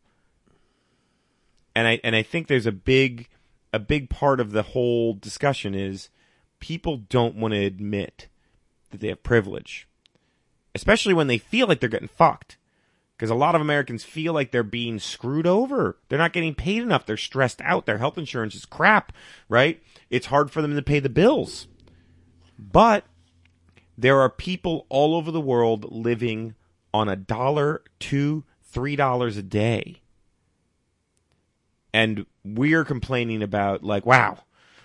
S1: And I and I think there's a big a big part of the whole discussion is people don't want to admit that they have privilege. Especially when they feel like they're getting fucked. Because a lot of Americans feel like they're being screwed over. They're not getting paid enough. They're stressed out. Their health insurance is crap, right? It's hard for them to pay the bills. But there are people all over the world living on a dollar, two, three dollars a day. And we're complaining about like, wow,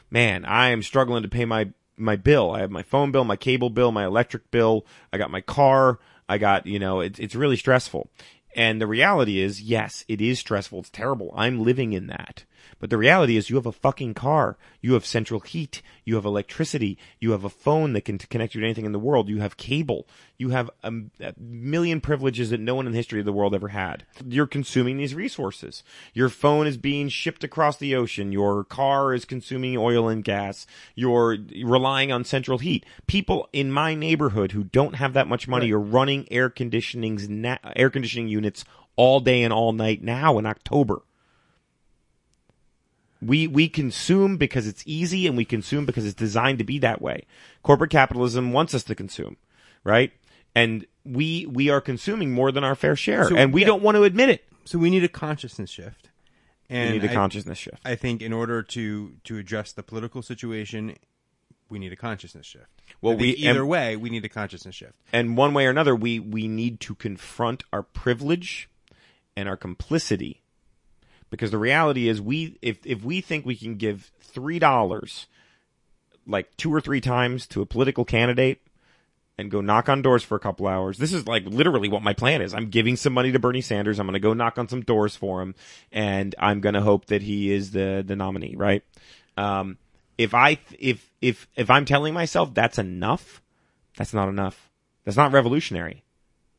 S1: man, I am struggling to pay my my bill. I have my phone bill, my cable bill, my electric bill. I got my car. I got, you know, it's it's really stressful. And the reality is, yes, it is stressful. It's terrible. I'm living in that. But the reality is you have a fucking car. You have central heat. You have electricity. You have a phone that can t- connect you to anything in the world. You have cable. You have a, a million privileges that no one in the history of the world ever had. You're consuming these resources. Your phone is being shipped across the ocean. Your car is consuming oil and gas. You're relying on central heat. People in my neighborhood who don't have that much money are running air conditionings, na- air conditioning units all day and all night now in October. We we consume because it's easy and we consume because it's designed to be that way. Corporate capitalism wants us to consume, right? And we we are consuming more than our fair share
S2: So,
S1: and we
S2: yeah.
S1: don't want to admit it.
S2: So we need a consciousness shift. And
S1: we need a
S2: I-
S1: consciousness shift.
S2: I think in order to to address the political situation, we need a consciousness shift.
S1: Well, we-
S2: either
S1: and-
S2: way, we need a consciousness shift.
S1: and one way or another we we need to confront our privilege and our complicity because the reality is we if if we think we can give three dollars like two or three times to a political candidate and go knock on doors for a couple hours. This is like literally what my plan is. I'm giving some money to Bernie Sanders. I'm going to go knock on some doors for him and I'm going to hope that he is the, the nominee, right? Um, if I, if, if, if I'm telling myself that's enough, that's not enough. That's not revolutionary.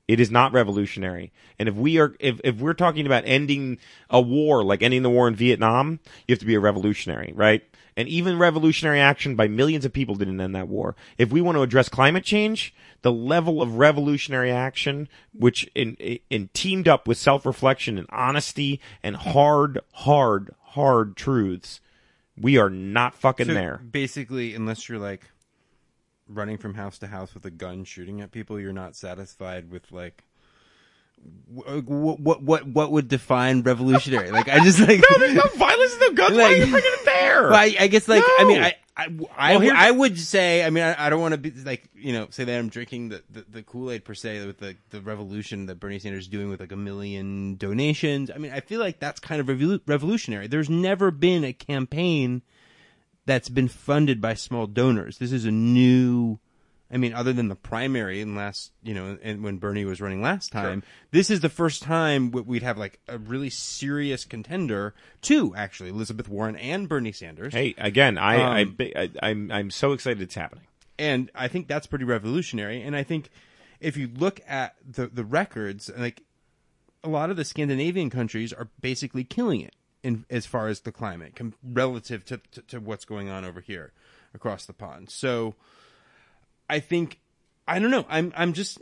S1: It is not revolutionary. And if we are, if, if we're talking about ending a war, like ending the war in Vietnam, you have to be a revolutionary, right? And even revolutionary action by millions of people didn't end that war. If we want to address climate change, the level of revolutionary action, which in, in teamed up with self-reflection and honesty and hard, hard, hard truths, we are not fucking
S2: So
S1: there.
S2: basically, unless you're like running from house to house with a gun shooting at people, you're not satisfied with like what what what what would define revolutionary? like I just like (laughs)
S1: no, there's no violence, no guns. Why are you
S2: Like-
S1: bringing it there?
S2: I, I guess like I mean I I, I,
S1: Well,
S2: I would say I mean I, I don't want to be like you know say that I'm drinking the, the, the Kool Aid per se with the the revolution that Bernie Sanders is doing with like a million donations. I mean I feel like that's kind of revolutionary. There's never been a campaign that's been funded by small donors. This is a new. I mean, other than the primary and last, you know, and when Bernie was running last time, this is the first time we'd have like a really serious contender. Two, actually, Elizabeth Warren and Bernie Sanders.
S1: Hey, again, I,
S2: Um,
S1: I, I, I'm, I'm so excited it's happening.
S2: and I think that's pretty revolutionary. And I think if you look at the the records, like a lot of the Scandinavian countries are basically killing it in as far as the climate com- relative to, to to what's going on over here across the pond. So I think I don't know. I'm I'm just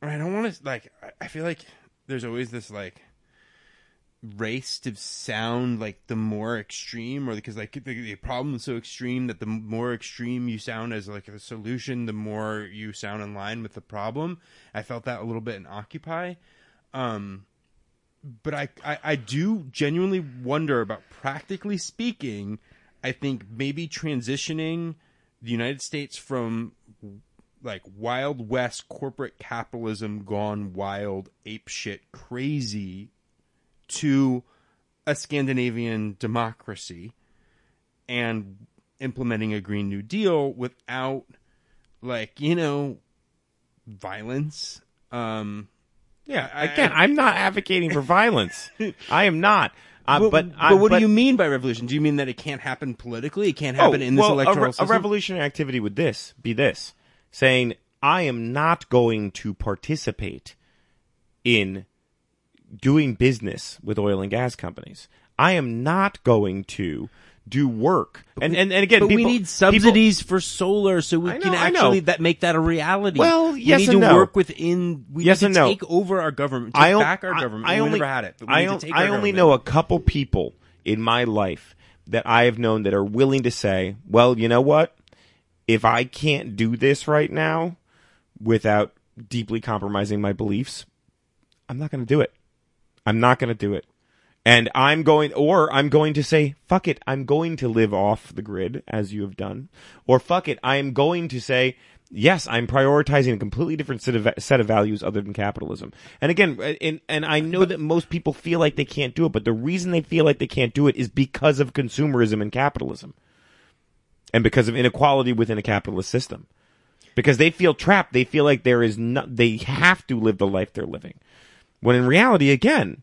S2: I don't want to like I- feel like there's always this like race to sound like the more extreme or because like the, the problem is so extreme that the more extreme you sound as like a solution the more you sound in line with the problem i felt that a little bit in occupy um but I, I i do genuinely wonder about practically speaking i think maybe transitioning the united states from like wild west corporate capitalism gone wild ape shit crazy to a Scandinavian democracy and implementing a Green New Deal without, like, you know, violence. Um,
S1: Yeah, again, I, am not advocating for violence. (laughs) I am not. Uh,
S2: but,
S1: but
S2: but, what
S1: but,
S2: do you mean by revolution? Do you mean that it can't happen politically? It can't happen
S1: oh,
S2: in this
S1: well, a
S2: electoral
S1: re- a, revolutionary activity would this be this saying I am not going to participate in doing business with oil and gas companies. I am not going to do work. And and, and again,
S2: but we
S1: people-
S2: need
S1: people-
S2: subsidies for solar so we
S1: I
S2: can
S1: know, I know.
S2: actually that make that a reality.
S1: Well, yes we
S2: need
S1: and
S2: to
S1: no.
S2: work within. We
S1: Yes
S2: need
S1: and
S2: to
S1: no.
S2: take over our government. Take
S1: I
S2: back our
S1: I-
S2: government.
S1: I
S2: we
S1: only,
S2: never had it.
S1: I, on- I only know a couple people in my life that I have known that are willing to say, "Well, you know what? If I can't do this right now without deeply compromising my beliefs, I'm not going to do it. I'm not going to do it." And I'm going, or I'm going to say, fuck it, I'm going to live off the grid as you have done. Or fuck it, I am going to say, yes, I'm prioritizing a completely different set of, set of values other than capitalism. And again, and, and I know that most people feel like they can't do it, but the reason they feel like they can't do it is because of consumerism and capitalism. And because of inequality within a capitalist system. Because they feel trapped. They feel like there is no, they have to live the life they're living. When in reality, again,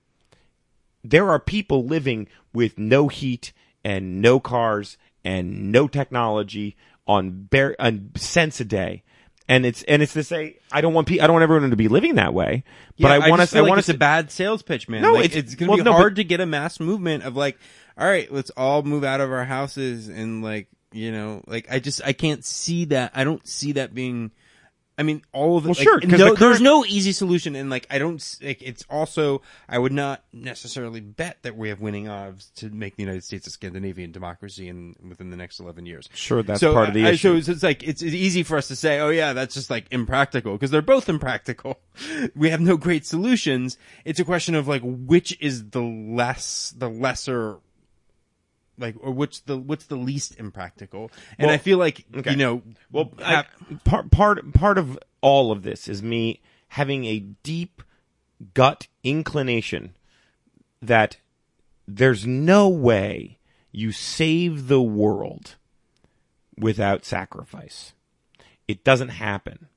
S1: there are people living with no heat and no cars and no technology on bare on cents a day. And it's and it's to say I don't want pe- I don't want everyone to be living that way, but
S2: Yeah,
S1: I want
S2: feel
S1: I
S2: like
S1: want
S2: it's
S1: to
S2: a bad sales pitch, man.
S1: No,
S2: Like,
S1: it's-
S2: it's, gonna
S1: well,
S2: be
S1: no, but-
S2: hard to get a mass movement of like, all right, let's all move out of our houses and like, you know, like I just I can't see that. I don't see that being. I mean, all of it.
S1: Well,
S2: like,
S1: sure,
S2: no,
S1: the
S2: there's no easy solution, and like I don't. Like, it's also I would not necessarily bet that we have winning odds to make the United States a Scandinavian democracy in within the next eleven years.
S1: Sure, that's
S2: so
S1: part of the
S2: I,
S1: issue.
S2: So it's, it's like it's, it's easy for us to say, oh yeah, that's just like impractical because they're both impractical. (laughs) We have no great solutions. It's a question of like which is the less the lesser. Like or which the what's the least impractical, and
S1: Well,
S2: I feel like
S1: okay.
S2: you know,
S1: Well, I, part part part of all of this is me having a deep gut inclination that there's no way you save the world without sacrifice. It doesn't happen.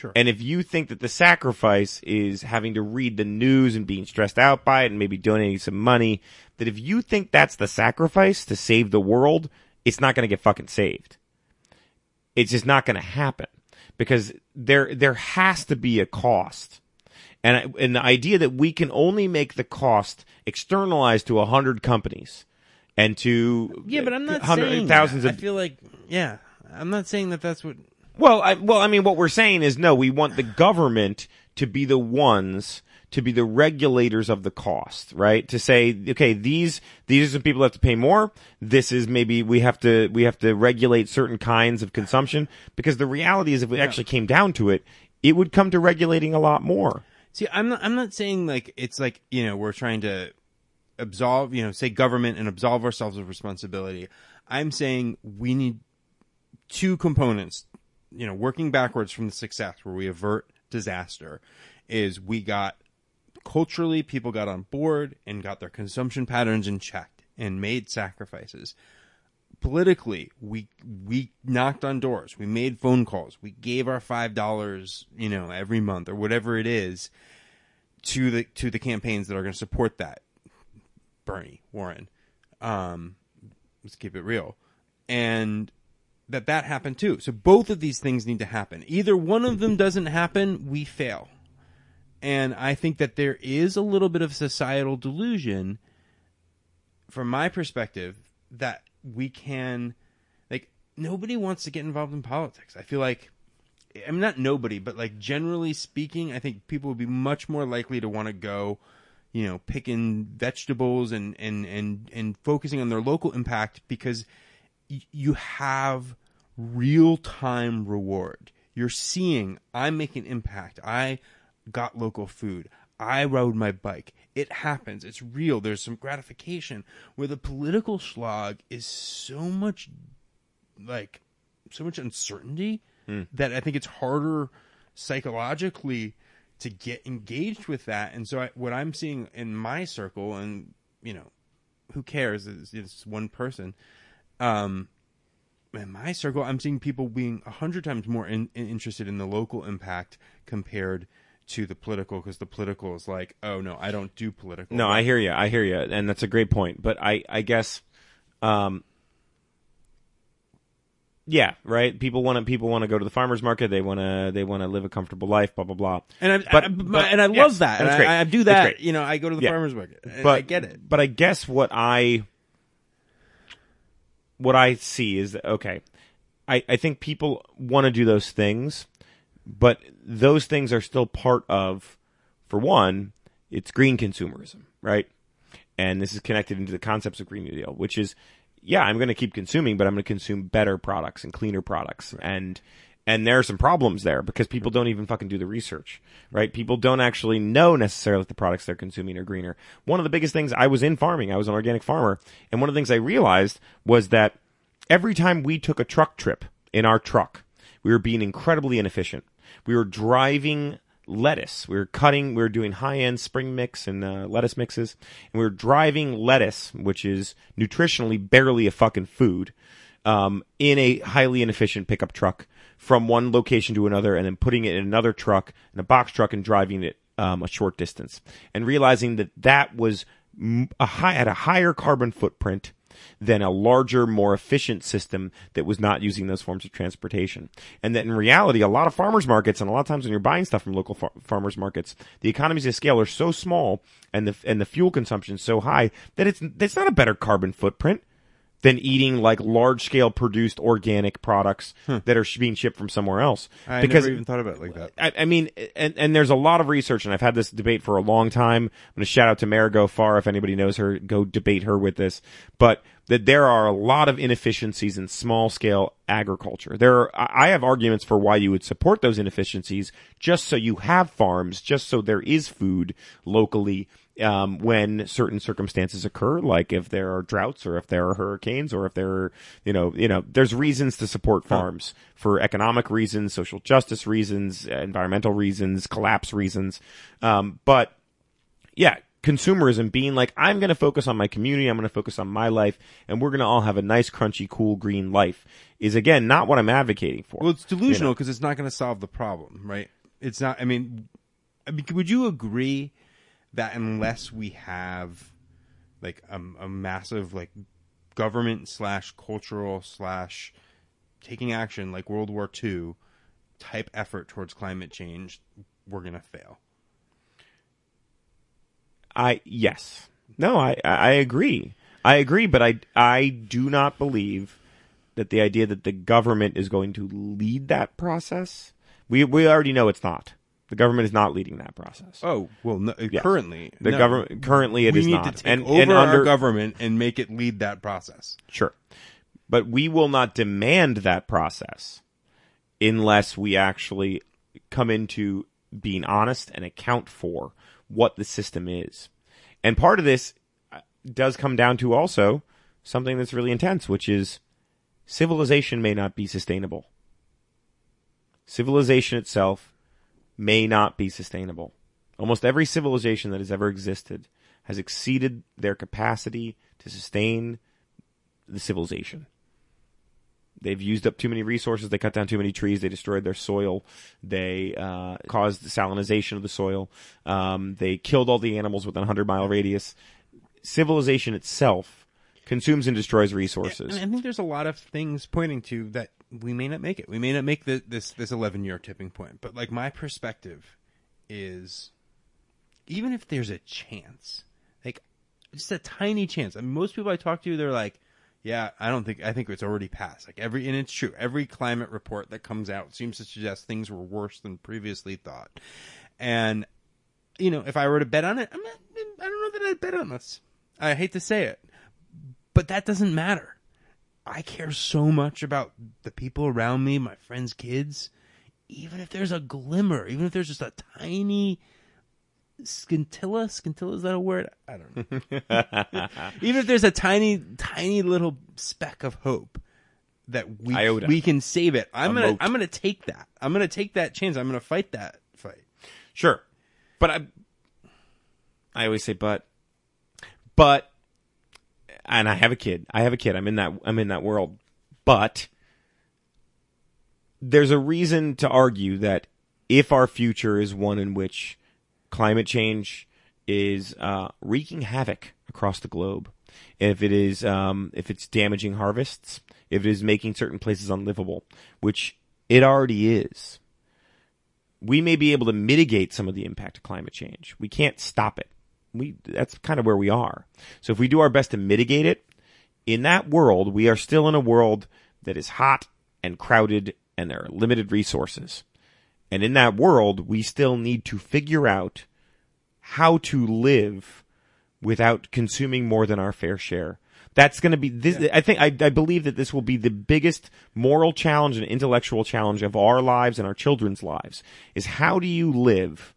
S2: Sure.
S1: And if you think that the sacrifice is having to read the news and being stressed out by it and maybe donating some money, that if you think that's the sacrifice to save the world, it's not going to get fucking saved. It's just not going to happen because there there has to be a cost. And and the idea that we can only make the cost externalized to a hundred companies and to
S2: yeah, but I'm not saying
S1: thousands
S2: that.
S1: of
S2: I feel like yeah, I'm not saying that that's what.
S1: Well, I, well, I mean, what we're saying is no. We want the government to be the ones to be the regulators of the cost, right? To say, okay, these these are some people that have to pay more. This is maybe we have to we have to regulate certain kinds of consumption because the reality is, if we actually came down to it, it would come to regulating a lot more.
S2: See, I'm not. I'm not saying like it's like you know we're trying to absolve you know say government and absolve ourselves of responsibility. I'm saying we need two components. You know, working backwards from the success where we avert disaster is we got culturally people got on board and got their consumption patterns in check and made sacrifices. Politically we we knocked on doors. We made phone calls. We gave our five dollars you know every month or whatever it is to the to the campaigns that are going to support that. Bernie warren um let's keep it real. And that that happened too. So both of these things need to happen. Either one of them doesn't happen we fail. And i think that there is a little bit of societal delusion from my perspective that we can like nobody wants to get involved in politics. I feel like i mean not nobody but like generally speaking i think people would be much more likely to want to go you know picking vegetables and and and and focusing on their local impact because you have real time reward. You're seeing i'm making impact. I got local food. I rode my bike. It happens. It's real. There's some gratification. Where the political slog is so much like so much uncertainty hmm. that i think it's harder psychologically to get engaged with that. And so I, what i'm seeing in my circle and you know who cares? It's, it's one person. Um, in my circle, I'm seeing people being a hundred times more in, in- interested in the local impact compared to the political, because the political is like, oh no, I don't do political.
S1: No, I hear you. I hear you, and that's a great point. But I, I guess, um, yeah, right. People want to people want to go to the farmers market. They want to they want to live a comfortable life. Blah blah blah.
S2: and I,
S1: But-
S2: I-
S1: but-
S2: and I love that. And
S1: that's
S2: I. I do that. You know, I go to the
S1: Yeah.
S2: farmers market.
S1: But
S2: I get it.
S1: But I guess what I what I see is that okay, I I think people want to do those things, but those things are still part of, for one, it's green consumerism, right? And this is connected into the concepts of Green New Deal, which is, yeah, I'm going to keep consuming, but I'm going to consume better products and cleaner products, and and there are some problems there because people don't even fucking do the research, right? People don't actually know necessarily that the products they're consuming are greener. One of the biggest things I was in farming, I was an organic farmer, and one of the things I realized was that every time we took a truck trip in our truck, we were being incredibly inefficient. We were driving lettuce. We were cutting, we were doing high end spring mix and uh, lettuce mixes, and we were driving lettuce, which is nutritionally barely a fucking food, um, in a highly inefficient pickup truck from one location to another, and then putting it in another truck, in a box truck, and driving it um, a short distance, and realizing that that was a high at a higher carbon footprint than a larger, more efficient system that was not using those forms of transportation. And that in reality, a lot of farmers markets and a lot of times when you're buying stuff from local far- farmers markets, the economies of scale are so small and the, and the fuel consumption so high that it's, it's not a better carbon footprint than eating like large scale produced organic products hmm. that are sh- being shipped from somewhere else.
S2: I
S1: because
S2: never even thought about it like that.
S1: I, I mean, and, and there's a lot of research, and I've had this debate for a long time. I'm going to shout out to Marigo Far if anybody knows her, go debate her with this. But that there are a lot of inefficiencies in small scale agriculture. There are, I have arguments for why you would support those inefficiencies just so you have farms, just so there is food locally. Um, when certain circumstances occur, like if there are droughts or if there are hurricanes or if there are, you know, you know, there's reasons to support farms for economic reasons, social justice reasons, environmental reasons, collapse reasons. Um, but yeah, consumerism being like, I'm going to focus on my community, I'm going to focus on my life, and we're going to all have a nice, crunchy, cool, green life is again not what I'm advocating for.
S2: Well, it's delusional because it's not going to solve the problem, right? It's not. I mean, I mean, would you agree that unless we have like a, a massive like government slash cultural slash taking action like World War II type effort towards climate change, we're to fail?
S1: I yes. No, I I agree. I agree, but I I do not believe that the idea that the government is going to lead that process. We we already know it's not. The government is not leading that process.
S2: Oh well, no,
S1: Yes.
S2: currently
S1: The
S2: no.
S1: government currently it
S2: we
S1: is
S2: need
S1: not.
S2: to take
S1: and
S2: over
S1: and
S2: our
S1: under
S2: government and make it lead that process.
S1: Sure. But we will not demand that process unless we actually come into being honest and account for what the system is. And part of this uh, does come down to also something that's really intense, which is civilization may not be sustainable. Civilization itself may not be sustainable. Almost every civilization that has ever existed has exceeded their capacity to sustain the civilization. They've used up too many resources. They cut down too many trees. They destroyed their soil. They uh, caused the salinization of the soil. Um, they killed all the animals within a hundred mile radius. Civilization itself consumes and destroys resources.
S2: And I think there's a lot of things pointing to that we may not make it. We may not make the, this this 11 year tipping point. But like my perspective is, even if there's a chance, like just a tiny chance. I mean, most people I talk to, they're like, "Yeah, I don't think I think it's already passed." Like every and it's true. Every climate report that comes out seems to suggest things were worse than previously thought. And you know, if I were to bet on it, I'm not, I don't know that I'd bet on this. I hate to say it, but that doesn't matter. I care so much about the people around me, my friends' kids. Even if there's a glimmer, even if there's just a tiny scintilla, scintilla is that a word? I don't know. (laughs) even if there's a tiny, tiny little speck of hope that we
S1: Iota.
S2: we can save it, I'm
S1: A
S2: gonna
S1: mote.
S2: I'm gonna take that. I'm gonna take that chance. I'm gonna fight that fight.
S1: Sure. But I I always say but but and I have a kid. I have a kid. I'm in that. I'm in that world. But there's a reason to argue that if our future is one in which climate change is uh, wreaking havoc across the globe, if it is um, if it's damaging harvests, if it is making certain places unlivable, which it already is, we may be able to mitigate some of the impact of climate change. We can't stop it. We that's kind of where we are. So if we do our best to mitigate it, in that world, we are still in a world that is hot and crowded and there are limited resources. And in that world, we still need to figure out how to live without consuming more than our fair share. That's going to be this. I think I, I believe that this will be the biggest moral challenge and intellectual challenge of our lives and our children's lives. Is how do you live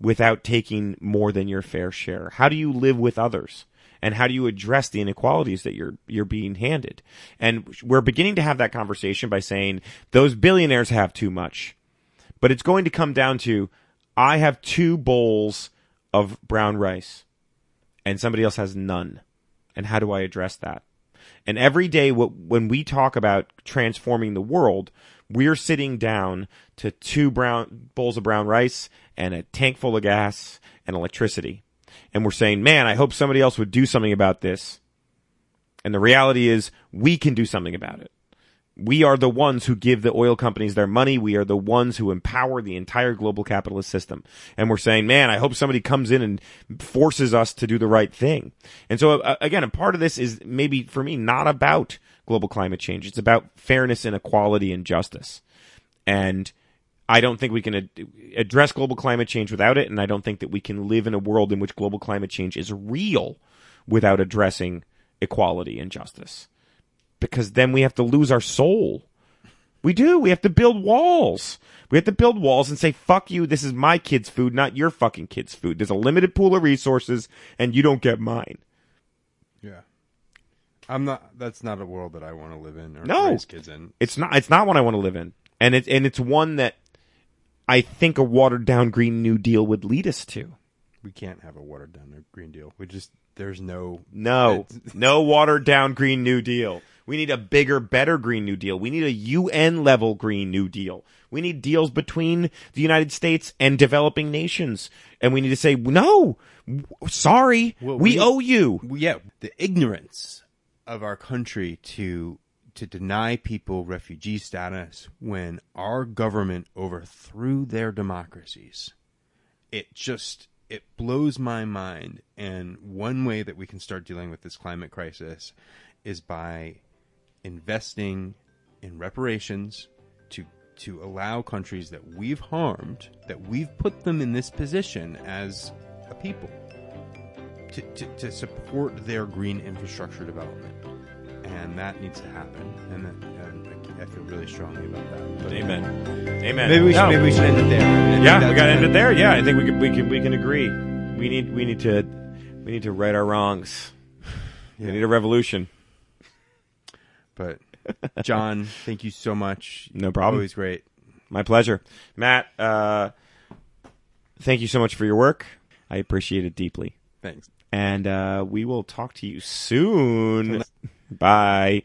S1: without taking more than your fair share? How do you live with others? And how do you address the inequalities that you're you're being handed? And we're beginning to have that conversation by saying those billionaires have too much. But it's going to come down to I have two bowls of brown rice and somebody else has none. And how do I address that? And every day when we talk about transforming the world, we're sitting down to two brown bowls of brown rice and a tank full of gas and electricity. And we're saying, man, I hope somebody else would do something about this. And the reality is we can do something about it. We are the ones who give the oil companies their money. We are the ones who empower the entire global capitalist system. And we're saying, man, I hope somebody comes in and forces us to do the right thing. And so uh, again, a part of this is maybe for me not about global climate change. It's about fairness and equality and justice. And I don't think we can ad- address global climate change without it. And I don't think that we can live in a world in which global climate change is real without addressing equality and justice because then we have to lose our soul. We do. We have to build walls. We have to build walls and say, fuck you, this is my kid's food, not your fucking kid's food. There's a limited pool of resources and you don't get mine.
S2: Yeah. I'm not, that's not a world that I want to live in or
S1: No.
S2: raise kids in.
S1: It's not, it's not one I want to live in. And it's, and it's one that I think a watered down Green New Deal would lead us to.
S2: We can't have a watered down Green Deal. We just, there's no,
S1: No, no watered down Green New Deal. We need a bigger, better Green New Deal. We need a UN level Green New Deal. We need deals between the United States and developing nations. And we need to say, no, sorry,
S2: Well,
S1: we
S2: we-
S1: owe you.
S2: yeah, the ignorance of our country to to deny people refugee status when our government overthrew their democracies. It just it blows my mind and one way that we can start dealing with this climate crisis is by investing in reparations to to allow countries that we've harmed that we've put them in this position as a people to, to, to support their green infrastructure development. And that needs to happen. And, and I, I feel really strongly about that. But
S1: Amen. Amen.
S2: Maybe we should
S1: No.
S2: maybe we should end it there. I
S1: yeah, we
S2: that's
S1: got to end it there. Yeah, I think we can, we can, we can agree. We need, we need to, we need to right our wrongs. (sighs) We need a revolution.
S2: But John, thank you so much.
S1: No problem.
S2: Always great.
S1: My pleasure. Matt, uh, thank you so much for your work. I appreciate it deeply.
S2: Thanks.
S1: And uh, we will talk to you soon. Bye.